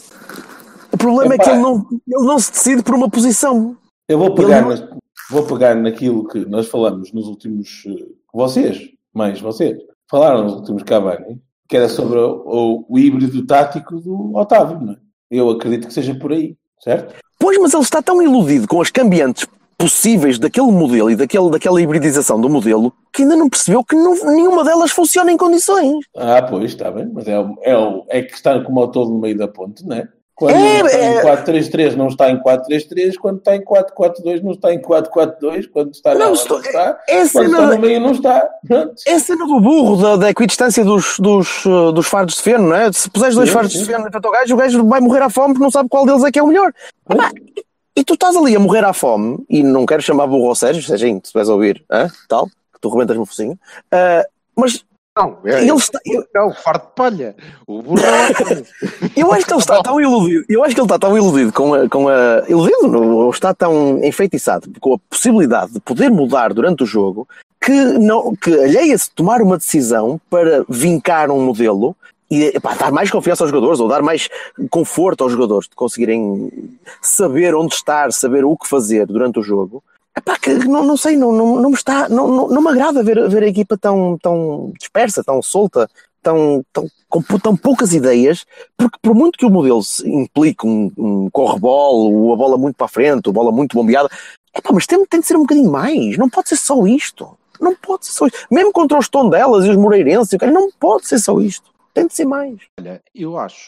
O problema é Epá. que ele não, ele não se decide por uma posição. Eu vou pegar, não- vou pegar naquilo que nós falamos nos últimos. eh, Vocês, mais vocês, falaram nos últimos Cavani, que era sobre o, o, o híbrido tático do Otávio, não é? Eu acredito que seja por aí, certo? Pois, mas ele está tão iludido com as cambiantes possíveis daquele modelo e daquele, daquela hibridização do modelo que ainda não percebeu que não- nenhuma delas funciona em condições. Ah, pois, está bem, mas é, é, é que está como o todo no meio da ponte, não é? Quando É, está é- em 4-3-3 não está em 4-3-3, quando está em 4-4-2 não está em 4-4-2, quando está Não, não, estou- não está, É a quando está no meio não está. Pronto. é a cena do burro, da, da equidistância dos, dos, uh, dos fardos de feno, não é? Se puseres dois Sim, fardos sim. de feno para o gajo, o gajo vai morrer à fome porque não sabe qual deles é que é o melhor. Epá, e tu estás ali a morrer à fome, e não quero chamar burro ao Sérgio, Serginho, se vais ouvir, hã? tal, que tu rebentas no focinho, ah, mas Não, é, ele está, eu, é o fardo de palha. O burro é o eu acho que ele está tão iludido, eu acho que ele está tão iludido com a, com a iludido, não, ou está tão enfeitiçado com a possibilidade de poder mudar durante o jogo que, não, que alheia-se tomar uma decisão para vincar um modelo e epá, dar mais confiança aos jogadores ou dar mais conforto aos jogadores de conseguirem saber onde estar, saber o que fazer durante o jogo. Epá, que não, não sei, não, não, não me está, não, não, não me agrada ver, ver a equipa tão, tão dispersa, tão solta, tão, tão, com tão poucas ideias, porque por muito que o modelo implique um, um corre-bola, a bola muito para a frente, a bola muito bombeada, epá, mas tem, tem de ser um bocadinho mais, não pode ser só isto. Não pode ser só isto. Mesmo contra os Tondelas e os Moreirenses, não pode ser só isto. Tem de ser mais. Olha, eu acho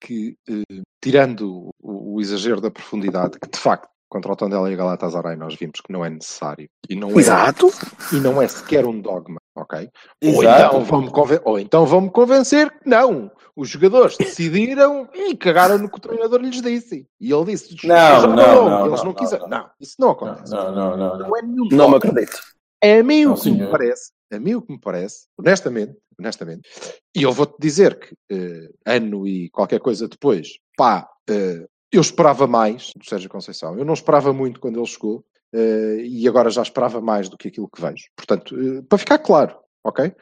que, eh, tirando o, o exagero da profundidade, que de facto contra o Tondela e a Galatasaray nós vimos que não é necessário e não, é, Exato. e não é sequer um dogma, ok? Ou então, vão-me conven- ou então vão-me convencer que não. Os jogadores decidiram e cagaram no que o treinador lhes disse. E ele disse: Não, "Já não, falou", não, e eles não, não, não, quiseram. não. Não, isso não Não, acontece. não, não, não. não. Não é nenhum Não me acredito. É a mim Não, o que me parece, a mim o que me parece, honestamente, honestamente, e eu vou-te dizer que eh, ano e qualquer coisa depois, pá, eh, eu esperava mais do Sérgio Conceição. Eu não esperava muito quando ele chegou eh, e agora já esperava mais do que aquilo que vejo. Portanto, para ficar claro, ok?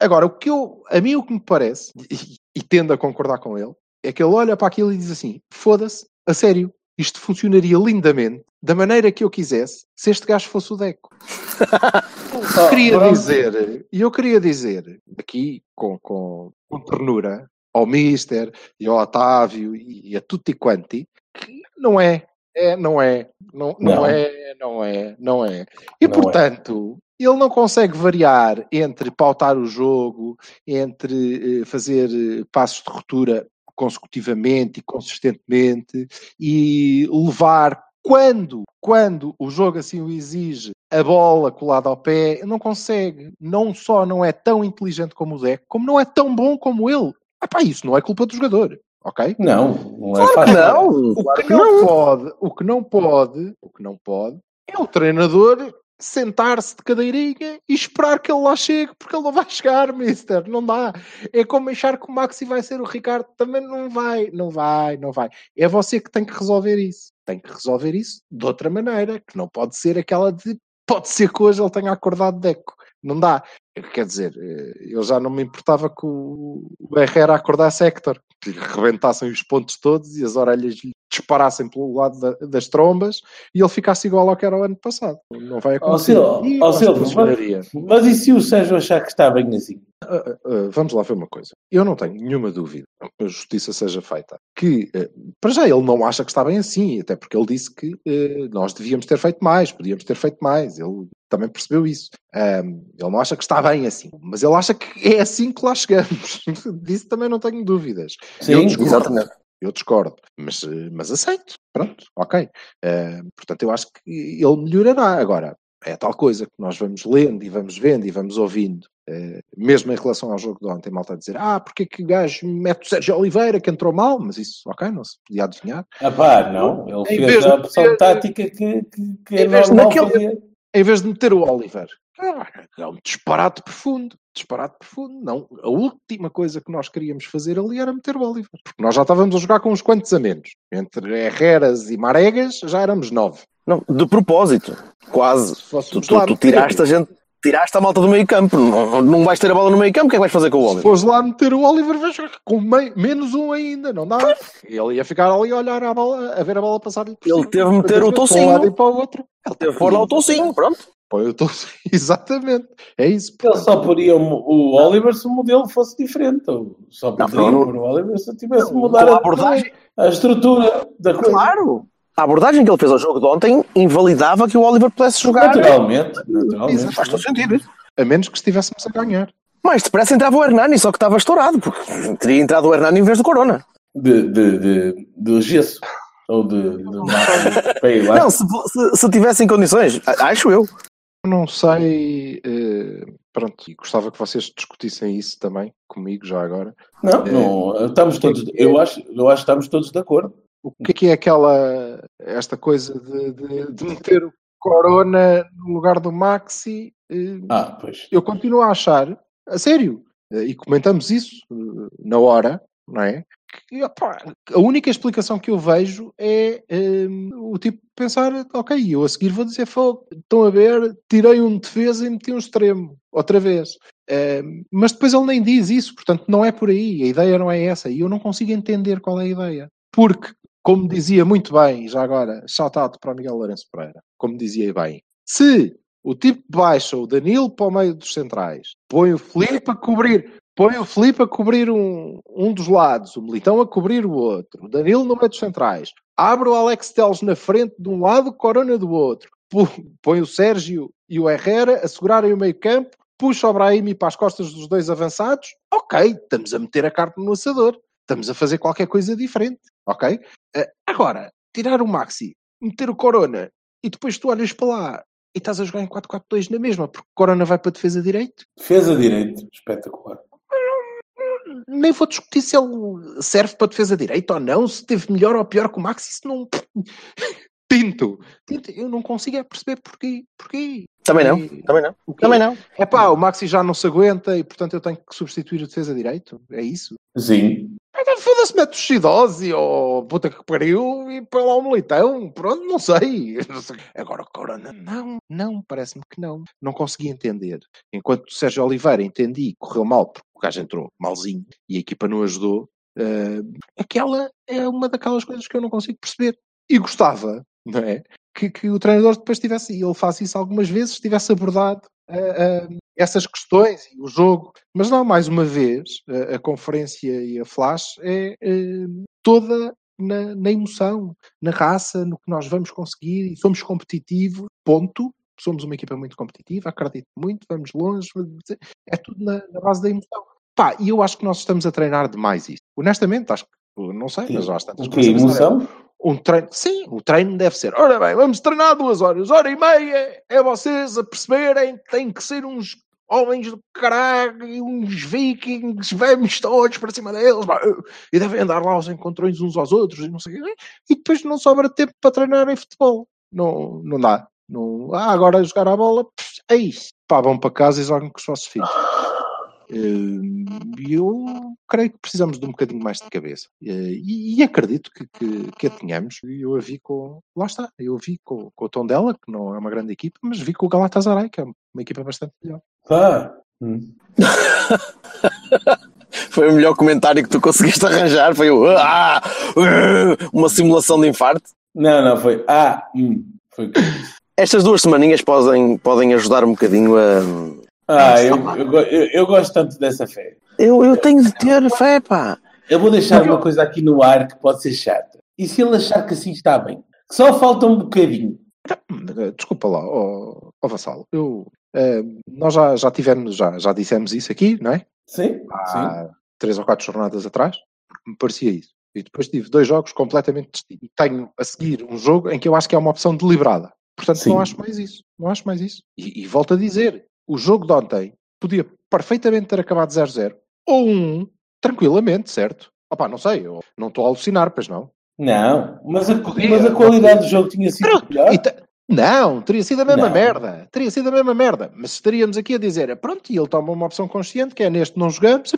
Agora, o que eu, a mim o que me parece, e, e tendo a concordar com ele, é que ele olha para aquilo e diz assim: foda-se, a sério, isto funcionaria lindamente, da maneira que eu quisesse, se este gajo fosse o Deco. Eu queria pronto. dizer, e eu queria dizer, aqui com, com, com ternura, ao Mister e ao Otávio e a tutti quanti, que não é, é não é, não, não, Não. é, não é, não é. E Não é. portanto, ele não consegue variar entre pautar o jogo, entre eh, fazer eh, passos de ruptura consecutivamente e consistentemente e levar quando, quando o jogo assim o exige, a bola colada ao pé, não consegue. Não só não é tão inteligente como o Deco, como não é tão bom como ele. Epá, isso não é culpa do jogador, ok? Não, não é Claro não. O Claro que que não não. pode, o que não pode, o que não pode é o treinador sentar-se de cadeirinha e esperar que ele lá chegue, porque ele não vai chegar, mister, não dá. É como achar que o Maxi vai ser o Ricardo, também não vai, não vai, não vai. É você que tem que resolver isso. Tem que resolver isso de outra maneira, que não pode ser aquela de pode ser que hoje ele tenha acordado Deco. Não dá. Quer dizer, eh, eu já não me importava que o Herrera acordasse Héctor, que lhe rebentassem os pontos todos e as orelhas lhe disparassem pelo lado da- das trombas e ele ficasse igual ao que era o ano passado. Não vai acontecer. Acho que Silva, funcionaria. Mas e se o Sérgio achar que está bem assim? Ah, ah, vamos lá ver uma coisa. Eu não tenho nenhuma dúvida que a justiça seja feita. Que, eh, para já, ele não acha que está bem assim, até porque ele disse que eh, nós devíamos ter feito mais, podíamos ter feito mais. Ele também percebeu isso. Ahm, ele não acha que está bem assim, mas ele acha que é assim que lá chegamos. Disso também não tenho dúvidas. Sim, eu discordo. Exatamente. Eu discordo, mas, mas aceito. Pronto, ok. Eh, portanto, eu acho que ele melhorará. Agora, é tal coisa que nós vamos lendo e vamos vendo e vamos ouvindo, eh, mesmo em relação ao jogo de ontem, malta a dizer: Ah, porque é que o gajo mete o Sérgio Oliveira que entrou mal? Mas isso, ok, não se podia adivinhar. Ah pá, não. Ele Em fez a de opção ter- tática que, que, que é Em vez de normal naquele-. Em vez de meter o Oliver, é um disparate profundo. Disparate profundo. Não, a última coisa que nós queríamos fazer ali era meter o Oliver. Porque nós já estávamos a jogar com uns quantos a menos. Entre Herreras e Maregas já éramos nove. Não, de propósito, quase. Se Tu, tu- tu tiraste a gente, tiraste a malta do meio campo. Não, não vais ter a bola no meio campo, o que é que vais fazer com o Se Oliver? fores lá meter o Oliver, vais jogar com mei- menos um ainda, não dá. Ele ia ficar ali a olhar a bola, a ver a bola passar-lhe Ele cima. teve meter o Para um Tocinho. lado e para o outro. Teve de pôr lá o toucinho, pronto. O Tolson. Exatamente. É isso. Ele só poria o, o Oliver se o modelo fosse diferente. Ou só poderia não. o Oliver se tivesse de mudar a abordagem- a estrutura da coisa. Claro! A abordagem que ele fez ao jogo de ontem invalidava que o Oliver pudesse jogar. Naturalmente. naturalmente. Faz todo sentido isso. A menos que estivéssemos a ganhar. Mais depressa entrava o Hernani, só que estava estourado, porque teria entrado o Hernani em vez do Corona. De, de, de, de gesso. Ou de, de. Não, se, se, se tivesse em condições, acho eu. Não sei. eh, pronto, e gostava que vocês discutissem isso também comigo já agora. Não, não, estamos todos. Eu acho, eu acho que estamos todos de acordo. O que é que é aquela. esta coisa de, de- de meter o Corona no lugar do Maxi? eh, Ah, pois. eu continuo a achar, a sério, eh, e comentamos isso eh, na hora, não é? Que, opá, a única explicação que eu vejo é eh, o tipo pensar, ok, eu a seguir vou dizer fogo, estão a ver, tirei um defesa e meti um extremo, outra vez. Eh, mas depois ele nem diz isso, portanto não é por aí, a ideia não é essa, e eu não consigo entender qual é a ideia. Porque, como dizia muito bem, já agora, shout out para o Miguel Lourenço Pereira, como dizia bem, se o tipo baixa o Danilo para o meio dos centrais, põe o Felipe a cobrir, põe o Felipe a cobrir um, um dos lados, o Militão a cobrir o outro, o Danilo no meio dos centrais, abre o Alex Teles na frente de um lado, o Corona do outro, põe o Sérgio e o Herrera a segurarem o meio campo, puxa o Brahimi para as costas dos dois avançados, ok, estamos a meter a carne no assador, estamos a fazer qualquer coisa diferente, ok? Eh, agora, tirar o Maxi, meter o Corona e depois tu olhas para lá e estás a jogar em 4-4-2 na mesma, porque o Corona vai para a defesa direito. Defesa direito. Espetacular. Nem vou discutir se ele serve para a defesa direita ou não, se teve melhor ou pior que o Maxi, isso não. Tinto. Tinto. Eu não consigo é perceber porquê. Porquê? Também não, E- também não. Também não. É pá, o Maxi já não se aguenta e portanto eu tenho que substituir o defesa direito. É isso? Sim. Então, Foda-se, mete o Shidosi ou puta que pariu e põe lá o militão. Pronto, não sei. Não sei. Agora Corona, não, não, parece-me que não. Não consegui entender. Enquanto Sérgio Oliveira entendi, correu mal, porque o gajo entrou malzinho e a equipa não ajudou. eh, aquela é uma daquelas coisas que eu não consigo perceber. E gostava, não é? Que, que o treinador depois tivesse, e ele faz isso algumas vezes, tivesse abordado eh, eh, essas questões e o jogo. Mas não, mais uma vez, a, a conferência e a flash é eh, toda na, na emoção, na raça, no que nós vamos conseguir e somos competitivos, ponto. Somos uma equipa muito competitiva, acredito muito, vamos longe, é tudo na, na base da emoção. Pá, e eu acho que nós estamos a treinar demais isso. Honestamente, acho que, não sei, mas está. O que? Emoção? Um treino, sim, o treino deve ser. Ora bem, vamos treinar duas horas, hora e meia, é vocês a perceberem que têm que ser uns homens do caralho, uns vikings, vamos todos para cima deles, pá, e devem andar lá aos encontrões uns aos outros, e não sei e depois não sobra tempo para treinar em futebol. Não, não dá. Não, ah, agora jogar a bola, é isso. Pá, vão para casa e jogam com os vossos filhos. E eu creio que precisamos de um bocadinho mais de cabeça. Eh, E, e acredito que, que, que a tenhamos. E eu a vi com. Lá está, eu a vi com, com o tom dela, que não é uma grande equipa, mas vi com o Galatasaray, que é uma equipa bastante melhor. Ah. Hum. Foi o melhor comentário que tu conseguiste arranjar. Foi o ah, uh, uma simulação de infarto. Não, não, foi. Ah, hum. Foi. Estas duas semaninhas podem, podem ajudar um bocadinho a. Ah, eu, eu, eu, eu gosto tanto dessa fé. Eu, eu tenho de ter fé, pá. Eu vou deixar uma coisa aqui no ar que pode ser chata. E se ele achar que assim está bem? Que só falta um bocadinho. Eh, Desculpa lá, ó ó Vassalo. Eu, eh, nós já, já tivemos, já, já dissemos isso aqui, não é? Sim? Sim. há três ou quatro jornadas atrás, porque me parecia isso. E depois tive dois jogos completamente distintos. E tenho a seguir um jogo em que eu acho que é uma opção deliberada. Portanto, Sim. não acho mais isso. Não acho mais isso. E, e volto a dizer, o jogo de ontem podia perfeitamente ter acabado 0-0 ou 1 tranquilamente, certo? Opá, não sei, eu não estou a alucinar, pois não. Não, mas a, Podia, mas a qualidade do jogo tinha sido Pronto, melhor. e Não, teria sido a mesma Não. merda. Teria sido a mesma merda. Mas estaríamos aqui a dizer, pronto, e ele toma uma opção consciente, que é neste não jogamos,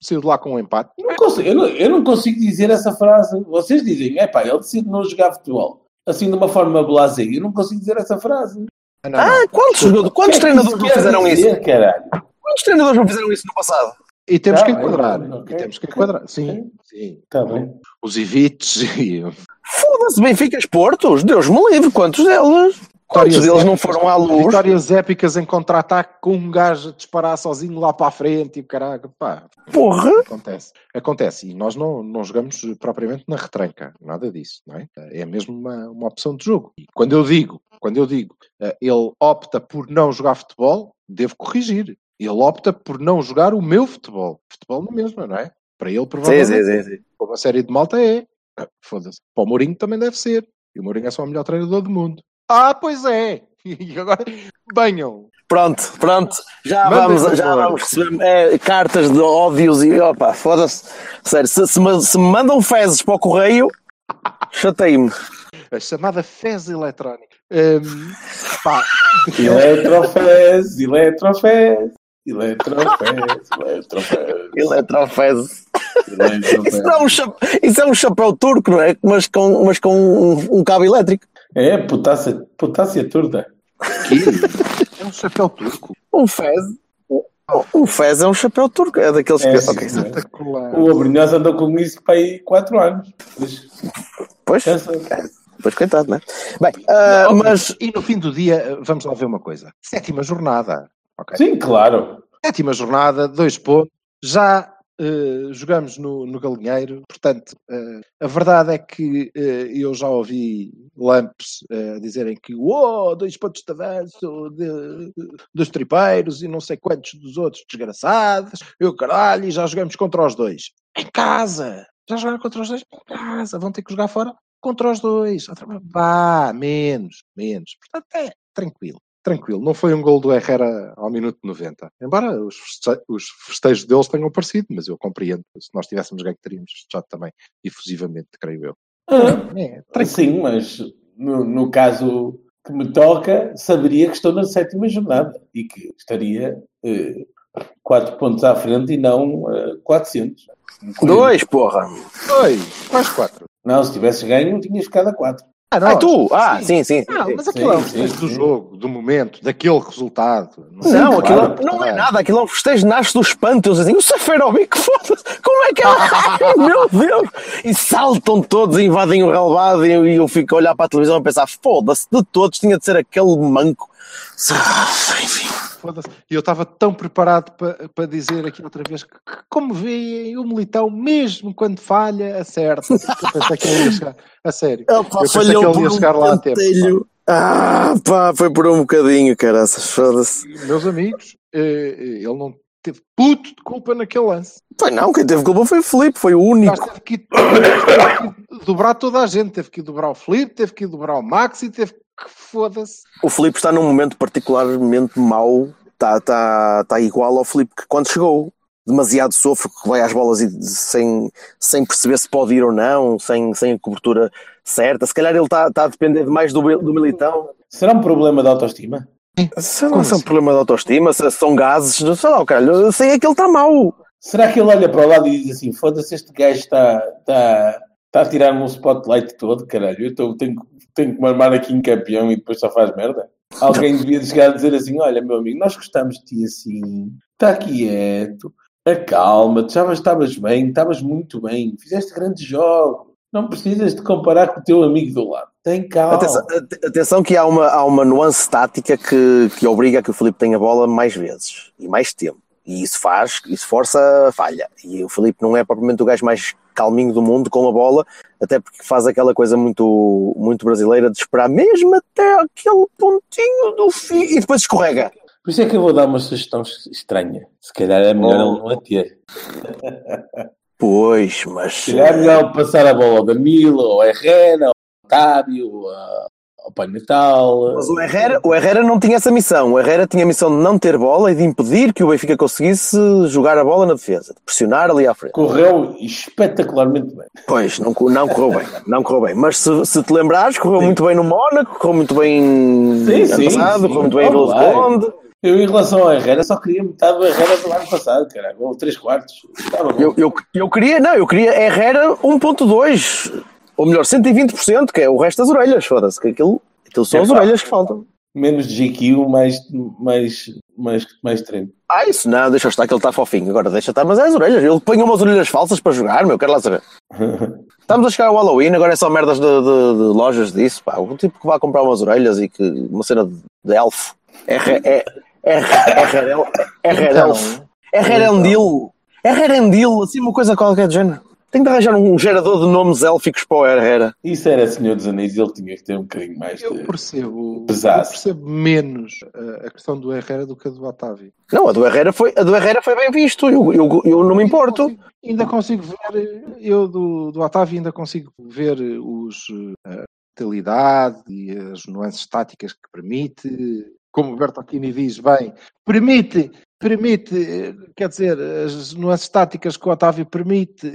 saiu de lá com um empate. Não consigo- eu, não, eu não consigo dizer essa frase. Vocês dizem, é pá, ele decide não jogar futebol. Assim, de uma forma blasé. Eu não consigo dizer essa frase. Ah, não, Ah, não. quantos, quantos é que treinadores isso não fizeram isso? dizer, Caralho? Quantos treinadores não fizeram isso no passado? E temos Tá que bem, enquadrar. ok. E temos que enquadrar. Sim, sim. Está bem. Os evites e. Foda-se, Benfica Portos, Deus me livre, quantos deles? Quantos Vitórias deles não épicas- foram à luz? Vitórias épicas em contra-ataque com um gajo a disparar sozinho lá para a frente e o caralho, pá, Porra! acontece. Acontece. E nós não, não jogamos propriamente na retranca, nada disso, não é? É mesmo uma, uma opção de jogo. E quando eu digo, quando eu digo, eh, ele opta por não jogar futebol, devo corrigir. Ele opta por não jogar o meu futebol. Futebol na mesma, não é? Para ele, Sim, provavelmente, sim, sim, sim. como a série de malta é. Ah, Foda-se. Para o Mourinho também deve ser. E o Mourinho é só o melhor treinador do mundo. Ah, pois é! E agora, venham. Pronto, pronto. Já Mandem vamos, já vamos receber é, cartas de ódios e opa, foda-se. Sério, se, se, me- se me mandam fezes para o correio, chatei-me. A chamada fez eletrónica. Hum, pá, Eletrofez, eletrofez, eletrofez, eletrofez, Eletrofezes. eletrofez. Isso, não é um chap- isso é um chapéu turco, não é? Mas com, mas com um, um cabo elétrico. É, potácia, potácia turda. é um chapéu turco. Um fez. Um fez é um chapéu turco. É daqueles É, que. sim, ok. sim. Espetacular. O Abrunhosa andou com isso para aí 4 anos. Pois, pensa, pois coitado, não é? Bem, ah, mas. E no fim do dia, vamos lá ver uma coisa. Sétima jornada. ok? sim, claro. Sétima jornada, dois pontos. Já eh, jogamos no, no Galinheiro, portanto, eh, a verdade é que eh, eu já ouvi lamps dizerem que "Uou, dois pontos de avanço de- dos tripeiros e não sei quantos dos outros desgraçados. Eu caralho, e já jogamos contra os dois. Em casa! Já jogaram contra os dois? Em casa! Vão ter que jogar fora contra os dois. Vá, menos, menos. Portanto, é tranquilo. Tranquilo, não foi um gol do Herrera ao minuto 90. Embora os, feste- os festejos deles tenham parecido, mas eu compreendo. Se nós tivéssemos ganho, teríamos festejado também, efusivamente, creio eu. Ah, É, sim, mas no, no caso que me toca, saberia que estou na sétima jornada e que estaria 4 pontos à frente e não eh, 400. Dois, porra. Dois, quais quatro? Não, se tivesse ganho, tinha ficado a 4. Ah, Ah, nós? tu? Ah, sim, sim. sim, Não, mas aquilo é um Sim, festejo sim, do jogo, do momento, daquele resultado. Não, claro, aquilo não é nada, aquilo é um festejo, nasce do espanto. Eles dizem, o Seferovic, foda-se, como é que é? Ai, Meu Deus! E saltam todos, invadem o relevado e eu, e fico a olhar para a televisão a pensar, foda-se, de todos tinha de ser aquele manco. Ah, Enfim. Foda-se. E eu estava tão preparado para para dizer aqui outra vez que, que como veem, o Militão, mesmo quando falha, acerta. Eu pensei que ele ia chegar. A sério. Eu pá, pensei falhou que ele ia um chegar lá a tempo. Ah, pá, foi por um bocadinho, caraças, foda-se. Meus amigos, eh, ele não teve puto de culpa naquele lance. Foi não, quem teve culpa foi o Filipe, foi o único. Mas teve que, teve que dobrar toda a gente. Teve que dobrar o Felipe, teve que dobrar o Max e teve que foda-se. O Filipe está num momento particularmente mau, está tá, tá igual ao Filipe que quando chegou. Demasiado sofre, que vai às bolas e sem, sem perceber se pode ir ou não, sem, sem a cobertura certa. Se calhar ele está tá a depender mais do, do militão. Será um problema de autoestima? Sei lá se é um problema de autoestima, se são gases, sei lá, caralho, eu sei é que ele está mau. Será que ele olha para o lado e diz assim: foda-se, este gajo está, está, está a tirar-me um spotlight todo, caralho. Eu estou- tenho, tenho que me armar aqui em campeão e depois só faz merda? Alguém devia chegar a dizer assim: olha, meu amigo, nós gostamos de ti assim, está quieto, acalma-te, já estavas bem, estavas muito bem, fizeste grandes jogos, não precisas de comparar com o teu amigo do lado. Tem calma. Atenção, ate- atenção que há uma, há uma nuance tática que, que obriga a que o Filipe tenha a bola mais vezes e mais tempo. E isso faz, isso força falha. E o Filipe não é propriamente o gajo mais calminho do mundo com a bola, até porque faz aquela coisa muito, muito brasileira de esperar mesmo até aquele pontinho do fim e depois escorrega. Por isso é que eu vou dar uma sugestão estranha. Se calhar é melhor Oh. ele não ter. Pois, mas. Se calhar é melhor passar a bola ao Danilo, ao Herrera, ao Otávio, a- ao Pai Natal. Mas o Herrera, o Herrera não tinha essa missão. O Herrera tinha a missão de não ter bola e de impedir que o Benfica conseguisse jogar a bola na defesa, de pressionar ali à frente. Correu espetacularmente bem. Pois, não, não correu bem, não correu bem. Mas se, se te lembrares, correu muito bem no Mónaco, correu muito bem Sim, ano sim, passado, sim. correu muito bem em Vila Conde. Eu, em relação ao Herrera, só queria metade do Herrera do ano passado, caralho. Ou três quartos. Estava bom. Eu, eu, eu queria, não, eu queria Herrera 1.2, ou melhor, 120%, que é o resto das orelhas, foda-se, que aquilo, aquilo são as Epá. orelhas que faltam. Menos de GQ, mais, mais, mais, mais treino. Ah, isso não, deixa estar que ele está fofinho. Agora deixa estar, mas é as orelhas. Ele põe umas orelhas falsas para jogar, meu, quero lá saber. Estamos a chegar ao Halloween, agora é só merdas de, de- de lojas disso, pá. O tipo que vai comprar umas orelhas e que uma cena de, de elfo. É é é é é. É rerendil. É assim uma coisa qualquer do género. Tenho de arranjar um gerador de nomes élficos para o Herrera. Isso era Senhor dos Anéis, ele tinha que ter um bocadinho mais Eu de. percebo, eu Pesaço. percebo menos a, a questão do Herrera do que a do Otávio. Não, a do Herrera foi, a do Herrera foi bem visto. Eu, eu, eu não me importo. Ainda consigo ver, eu do, do Otávio ainda consigo ver os, eh, a vitalidade e as nuances táticas que permite. Como o Bertolini diz bem, permite, permite, quer dizer, as nuances táticas que o Otávio permite,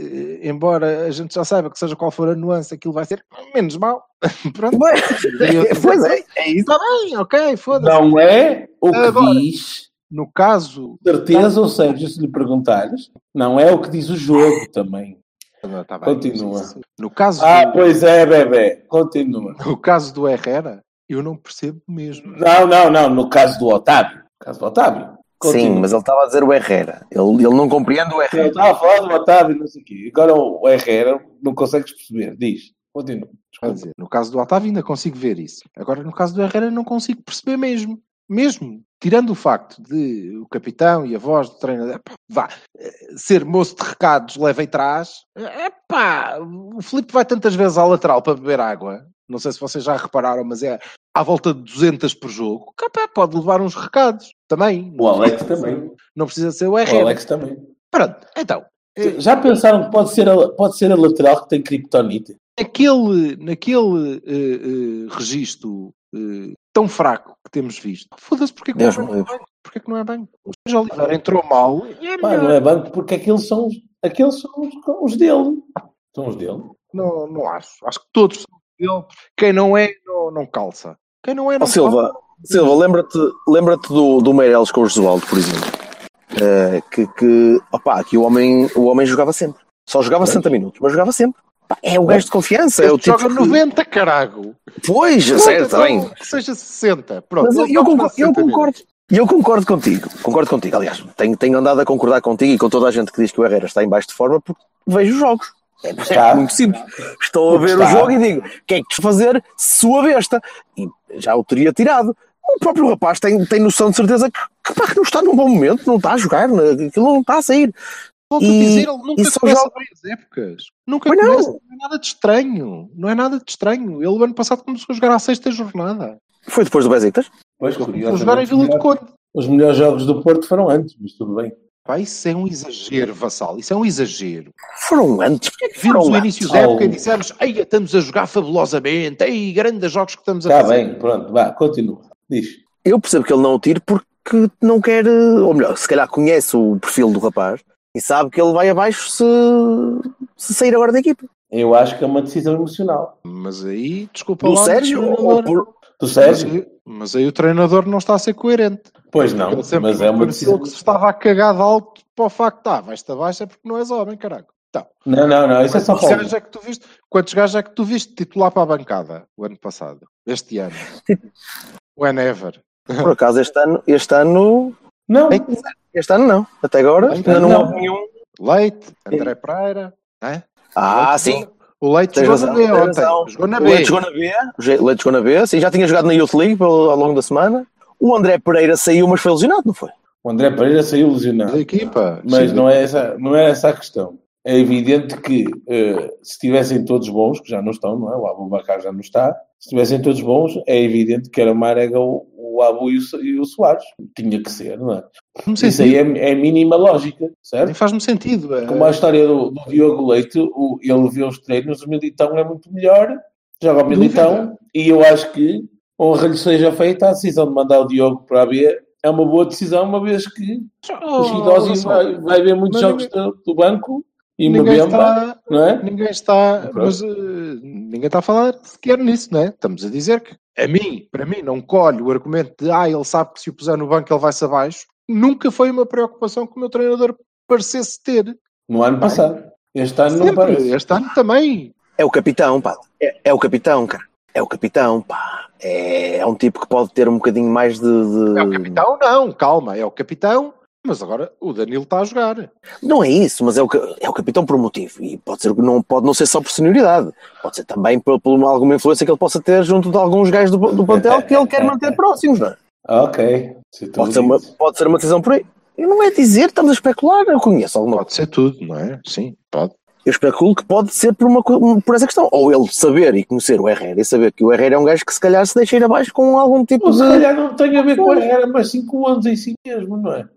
embora a gente já saiba que seja qual for a nuance, aquilo vai ser menos mal. Pronto. Dizer, Pois é, é isso. Está bem, ok, foda-se. Não é o que Agora. diz. No caso. Certeza, ou Sérgio, se lhe perguntares, não é o que diz o jogo também. Não, tá bem, Continua. mas No caso, Ah, do, pois é, bebê. Continua. no caso do Herrera, eu não percebo mesmo. Não, não, não. No caso do Otávio. No caso do Otávio. Sim, Continua. mas ele estava a dizer o Herrera. Ele, ele não compreende o Herrera. estava a falar do Otávio, não sei o quê. Agora o Herrera não consegues perceber. Diz. Continua. Desculpa. dizer, no caso do Otávio ainda consigo ver isso. Agora, no caso do Herrera, não consigo perceber mesmo. Mesmo. Tirando o facto de o capitão e a voz do treinador pá, vá, eh, ser moço de recados leva e traz. Epá, o Filipe vai tantas vezes à lateral para beber água. Não sei se vocês já repararam, mas é à volta de 200 por jogo. Capá, pode levar uns recados também. O Alex também. Não precisa ser o O Herrera. Alex também. Pronto, então. eh, Já pensaram que pode ser a, pode ser a lateral que tem criptonite? naquele, naquele eh, eh, registro eh, tão fraco que temos visto, foda-se, porque é que não é livre. Porque é que não é bem? O Sérgio Oliveira entrou mal e é Pá, não é banco porque aqueles são, os- aqueles são os, os dele. São os dele. Não, não acho. Acho que todos são dele. Quem não é, não, não calça. Quem não é, não Ó Silva, calça. Silva, lembra-te lembra do, do Meireles com o Josualdo, por exemplo. Eh, que, que, opá, que o homem, o homem jogava sempre. Só jogava 60 minutos, mas jogava sempre. Pá, é o gajo de confiança. É o tipo joga que- 90, carago. Pois, Pronto, certo, então, bem. Que seja 60. Pronto. Mas eu, concordo, eu 60 minutos. concordo. E eu concordo contigo, concordo contigo. Aliás, tenho, tenho andado a concordar contigo e com toda a gente que diz que o Herrera está em baixo de forma porque vejo os jogos. É, é Está. muito simples. Estou a ver o está. jogo e digo: o que é que quis fazer? Sua besta. E já o teria tirado. O próprio rapaz tem, tem noção de certeza que, que, pá, que não está num bom momento, não está a jogar, né, aquilo não está a sair. Volto a E- dizer, ele nunca começa jogos- bem as épocas. Nunca Pois não. começa, não. é nada de estranho. Não é nada de estranho. Ele, o ano passado, começou a jogar à sexta jornada. Foi depois do Besiktas? Pois, a jogar em Vila Conde. os melhores jogos do Porto foram antes, mas tudo bem. Pá, isso é um exagero, Vassal. Isso é um exagero. Foram antes. Porquê que Vimos o antes? início da época e Oh. dissemos Ei, estamos a jogar fabulosamente. Ei, grandes jogos que estamos a Está fazer. bem, pronto, vá, continua. Diz. Eu percebo que ele não o tire porque não quer, ou melhor, se calhar conhece o perfil do rapaz e sabe que ele vai abaixo se, se sair agora da equipa. Eu acho que é uma decisão emocional. Mas aí, desculpa Do lá, Sérgio o ou por. Do mas, Sérgio? aí, mas aí o treinador não está a ser coerente. Pois não, mas é uma decisão. que se estava a cagar de alto para o facto, ah, vais-te abaixo é porque não és homem, caralho. Então, Não, não, não, isso é só gajos é que tu viste? Quantos gajos é que tu viste titular para a bancada o ano passado? Este ano? Whenever. Por acaso, este ano, este ano. Não, Este ano não. Até agora, ainda não, não. houve nenhum. Leite, André Pereira, né? Ah, Leite sim. O Leite Tens jogou razão, na B ontem. Jogou na O B. Leite jogou na B. O Leite jogou na B. Sim, já tinha jogado na Youth League pelo- ao longo da semana. O André Pereira saiu, mas foi lesionado, não foi? o André Pereira saiu Da lesionado. equipa. Mas Sim. não é, essa, não é essa a questão. É evidente que eh, se estivessem todos bons, que já não estão, não é? O Abubacar já não está. Se estivessem todos bons, é evidente que era o Marega, o, o Abu e o, e o Soares. Tinha que ser, não é? Faz-me Isso aí sentido. é, é mínima lógica, certo? Faz-me sentido. é. Como a história do, do Diogo Leite, o, ele vê os treinos, o Militão é muito melhor, joga o Militão, e eu acho que, honra lhe seja feita, a decisão de mandar o Diogo para a B é uma boa decisão, uma vez que Oh, o Chidosi vai, vai ver muitos jogos do, do banco e ninguém Mbemba, está, não é? ninguém está, Pronto. mas eh, ninguém está a falar sequer nisso, não é? Estamos a dizer que a mim, para mim, não colhe o argumento de ah, ele sabe que se o puser no banco ele vai-se abaixo. Nunca foi uma preocupação que o meu treinador parecesse ter. No ano passado. Este ano não Sempre. parece. Este ano também. É o capitão, pá. É, é o capitão, cara. É o capitão, pá. é, é um tipo que pode ter um bocadinho mais de. de- É o capitão? Não, calma, é o capitão, mas agora o Danilo está a jogar. Não é isso, mas é o, é o capitão por um motivo. E pode, ser, não, pode não ser só por senioridade. Pode ser também por, por uma- alguma influência que ele possa ter junto de alguns gajos do, do plantel que ele quer manter próximos, não é? Ok. Se tu Pode ser, uma, pode ser uma decisão por aí. Eu não é dizer, estamos a especular, eu conheço alguma coisa. Pode ser tudo, não é? Sim, pode. Eu especulo que pode ser por, uma, por essa questão. Ou ele saber e conhecer o Herrera e saber que o Herrera é um gajo que se calhar se deixa ir abaixo com algum tipo Ou se de. calhar não tem a ver com a era, mas sim com o 11 em si mesmo, não é?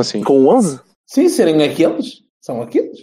Assim, Com o 11? Sim, serem aqueles. São aqueles.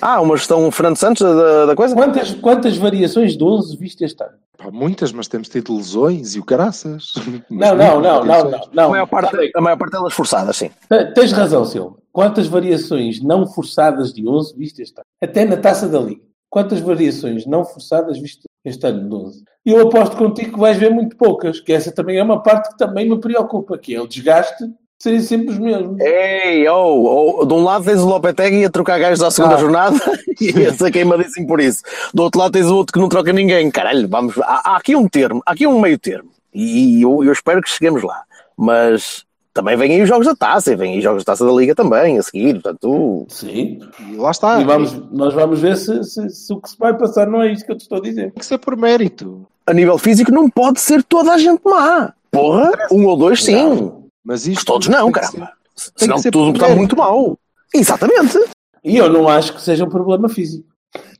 Ah, uma gestão Fernando Santos da, da coisa? Quantas, quantas variações de 11 viste este ano? pá, muitas, mas temos tido lesões e o caraças. Não, não, não, não, não. A não. maior, parte, a maior parte delas forçadas, sim. Te- Tens razão, Silva. Quantas variações não forçadas de 11 viste este ano? Até na taça da Liga. Quantas variações não forçadas viste este ano de 11? E eu aposto contigo que vais ver muito poucas, que essa também é uma parte que também me preocupa, que é o desgaste serem sempre os mesmos. Ei, oh, oh, de um lado tens o Lopetegui a trocar gajos à segunda Ah. jornada e esse é queimadíssimo por isso. Do outro lado tens o outro que não troca ninguém. Caralho, vamos. Há, há aqui um termo, há aqui um meio termo. E eu, eu espero que cheguemos lá. Mas também vêm aí os jogos da taça, e vêm aí os jogos da taça da liga também a seguir. Portanto, Sim. E lá está. E vamos, nós vamos ver se, se- se o que se vai passar não é isto que eu te estou a dizer. Tem que ser por mérito. a nível físico não pode ser toda a gente má. Porra, um ou dois sim. Mas mas isto. Todos não, cara Ser, Senão tudo está muito mal. Exatamente. E eu não acho que seja um problema físico.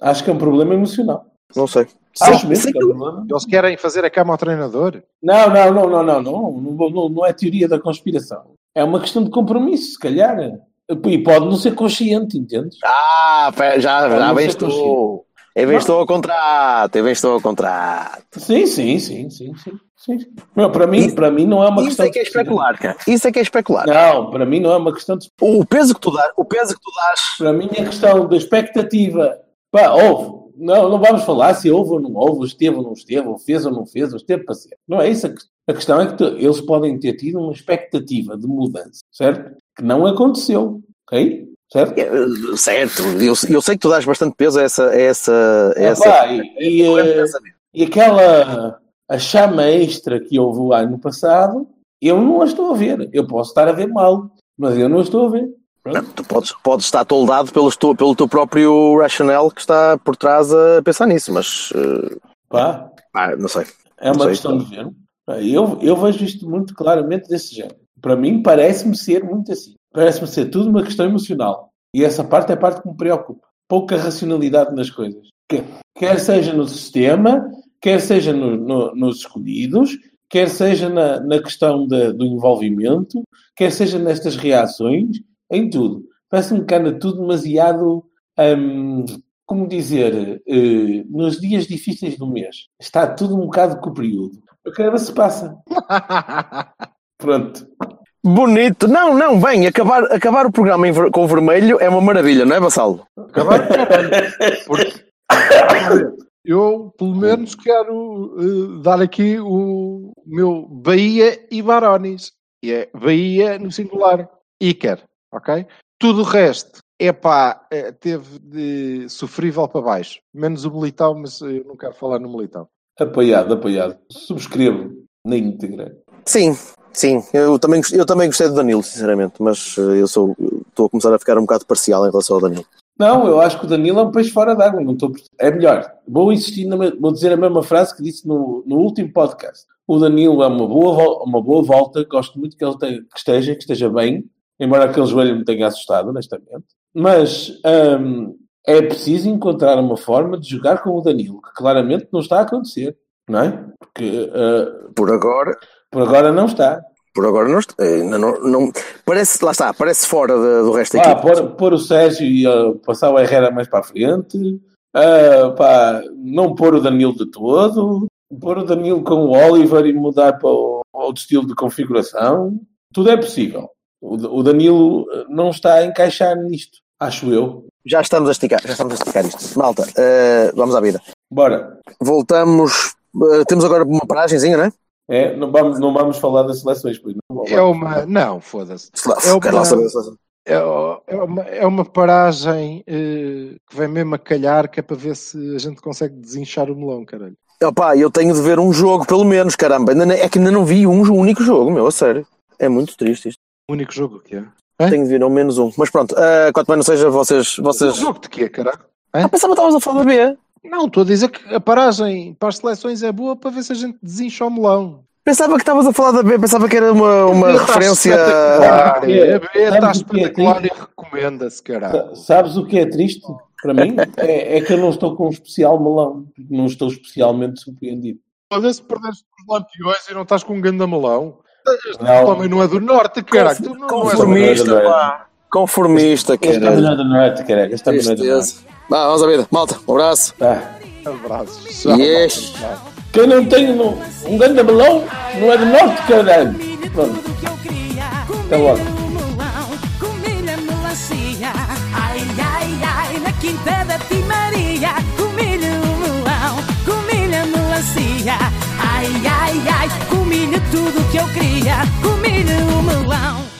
Acho que é um problema emocional. Não sei. Acho mesmo que é um problema. Eles querem fazer a cama ao treinador? Não, não, não, não, não, não. Não, não, não é teoria da conspiração. É uma questão de compromisso, se calhar. E pode não ser consciente, entendes? Ah, já, já bem estou. Eu bem estou ao contrato, eu bem estou ao contrato. Sim, sim, sim, sim, sim sim. Não, para, mim, Isso- para mim não é uma Isso questão é que é especular, cara. Isso é que é especular. Não, para mim não é uma questão de O peso que tu dás, o peso que tu dás. Para mim é questão da expectativa. Pá, houve. Não, não vamos falar se houve ou não houve, ou esteve ou não esteve, ou fez ou não fez, ou esteve para ser. Não é isso. a que- A questão é que tu- eles podem ter tido uma expectativa de mudança, certo? Que não aconteceu, ok? Certo? É, Certo, eu, eu sei que tu dás bastante peso a essa. A essa, a essa Epá, e, e, eh, e aquela a chama extra que houve o ano passado, eu não a estou a ver. Eu posso estar a ver mal, mas eu não a estou a ver. Não, tu podes, podes estar toldado pelo, teu- pelo teu próprio rationale que está por trás a pensar nisso, mas. eh, Pá, ah, não sei. É uma sei, questão de ver. Eu, eu vejo isto muito claramente desse género. Para mim, parece-me ser muito assim. Parece-me ser tudo uma questão emocional. E essa parte é a parte que me preocupa. Pouca racionalidade nas coisas. Que- Quer seja no sistema, quer seja no- no- nos escolhidos, quer seja na, na questão da- do envolvimento, quer seja nestas reações, em tudo. Parece-me que anda tudo demasiado. hum, como dizer, eh, nos dias difíceis do mês. Está tudo um bocado com o período. Eu quero ver se passa. Pronto. Bonito. Não, não, vem, acabar, acabar o programa ver- com o vermelho é uma maravilha, não é, Vassalo? Acabar Porque eu, pelo menos, quero eh, dar aqui o meu Bahia e Barones. E é Bahia no singular. Iker, ok? Tudo o resto, é pá, teve de sofrível para baixo. Menos o Militão, mas eu não quero falar no Militão. Apoiado, apoiado. Subscrevo na íntegra. Sim, sim. Eu também, eu também gostei do Danilo, sinceramente, mas eh, eu sou eu estou a começar a ficar um bocado parcial em relação ao Danilo. Não, eu acho que o Danilo é um peixe fora d'água. Não estou... É melhor. Vou insistir, na vou dizer a mesma frase que disse no, no último podcast. O Danilo é uma boa, vol- uma boa volta. Gosto muito que ele tenha- que esteja, que esteja bem. Embora aquele joelho me tenha assustado, honestamente. Mas hum, é preciso encontrar uma forma de jogar com o Danilo, que claramente não está a acontecer. Não é? Porque uh, Por agora, por agora não está. Por agora não, eh, não, não- parece, lá está, parece fora da- do resto da Pá, equipe. pôr, pôr o Sérgio e uh, passar o Herrera mais para a frente, uh, pá, não pôr o Danilo de todo, pôr o Danilo com o Oliver e mudar para o, outro estilo de configuração, tudo é possível. O, o Danilo uh, não está a encaixar nisto, acho eu. Já estamos a esticar, já estamos a esticar isto. Malta, eh, vamos à vida. Bora. Voltamos, eh, temos agora uma paragenzinha, não é? É, não, vamos, não vamos falar das seleções, pois não. É uma. Não, foda-se. É uma- É, é uma, é uma paragem eh, que vem mesmo a calhar, que é para ver se a gente consegue desinchar o melão, caralho. Opá, eu tenho de ver um jogo, pelo menos, caramba. É que ainda não vi um único jogo, meu, a sério. É muito triste isto. O único jogo que é. É? Tenho de ver ao menos um. Mas pronto, ah, quanto mais não seja, vocês. O vocês... jogo de quê, caralho? Ah, pensava que estavas a falar da B. Não, estou a dizer que a paragem para as seleções é boa para ver se a gente desincha o melão. Pensava que estavas a falar da B, pensava que era uma, uma referência. espetacular. É. A B está Sabes o que é espetacular e recomenda-se, caralho. Sa- Sabes o que é triste para mim? É, é que eu não estou com um especial melão. Não estou especialmente surpreendido. Olha se perdeste os lampiões e não estás com um ganda melão. Este Não. homem não é do norte, caralho. Tu não, não és do norte. Conformista, é. pá. Conformista, Esta é caralho. melhor do norte, caraca. Esta é melhor do norte. Vamos à vida. Malta, um abraço. Tá. Abraço. Yes. yes. Quem não tem um, um grande balão não é de norte, caralho. Pronto. Até logo. Quinta da Timaria, comilha melão, comilha melancia. Ai, ai, ai, comilha tudo que eu queria, comilha melão.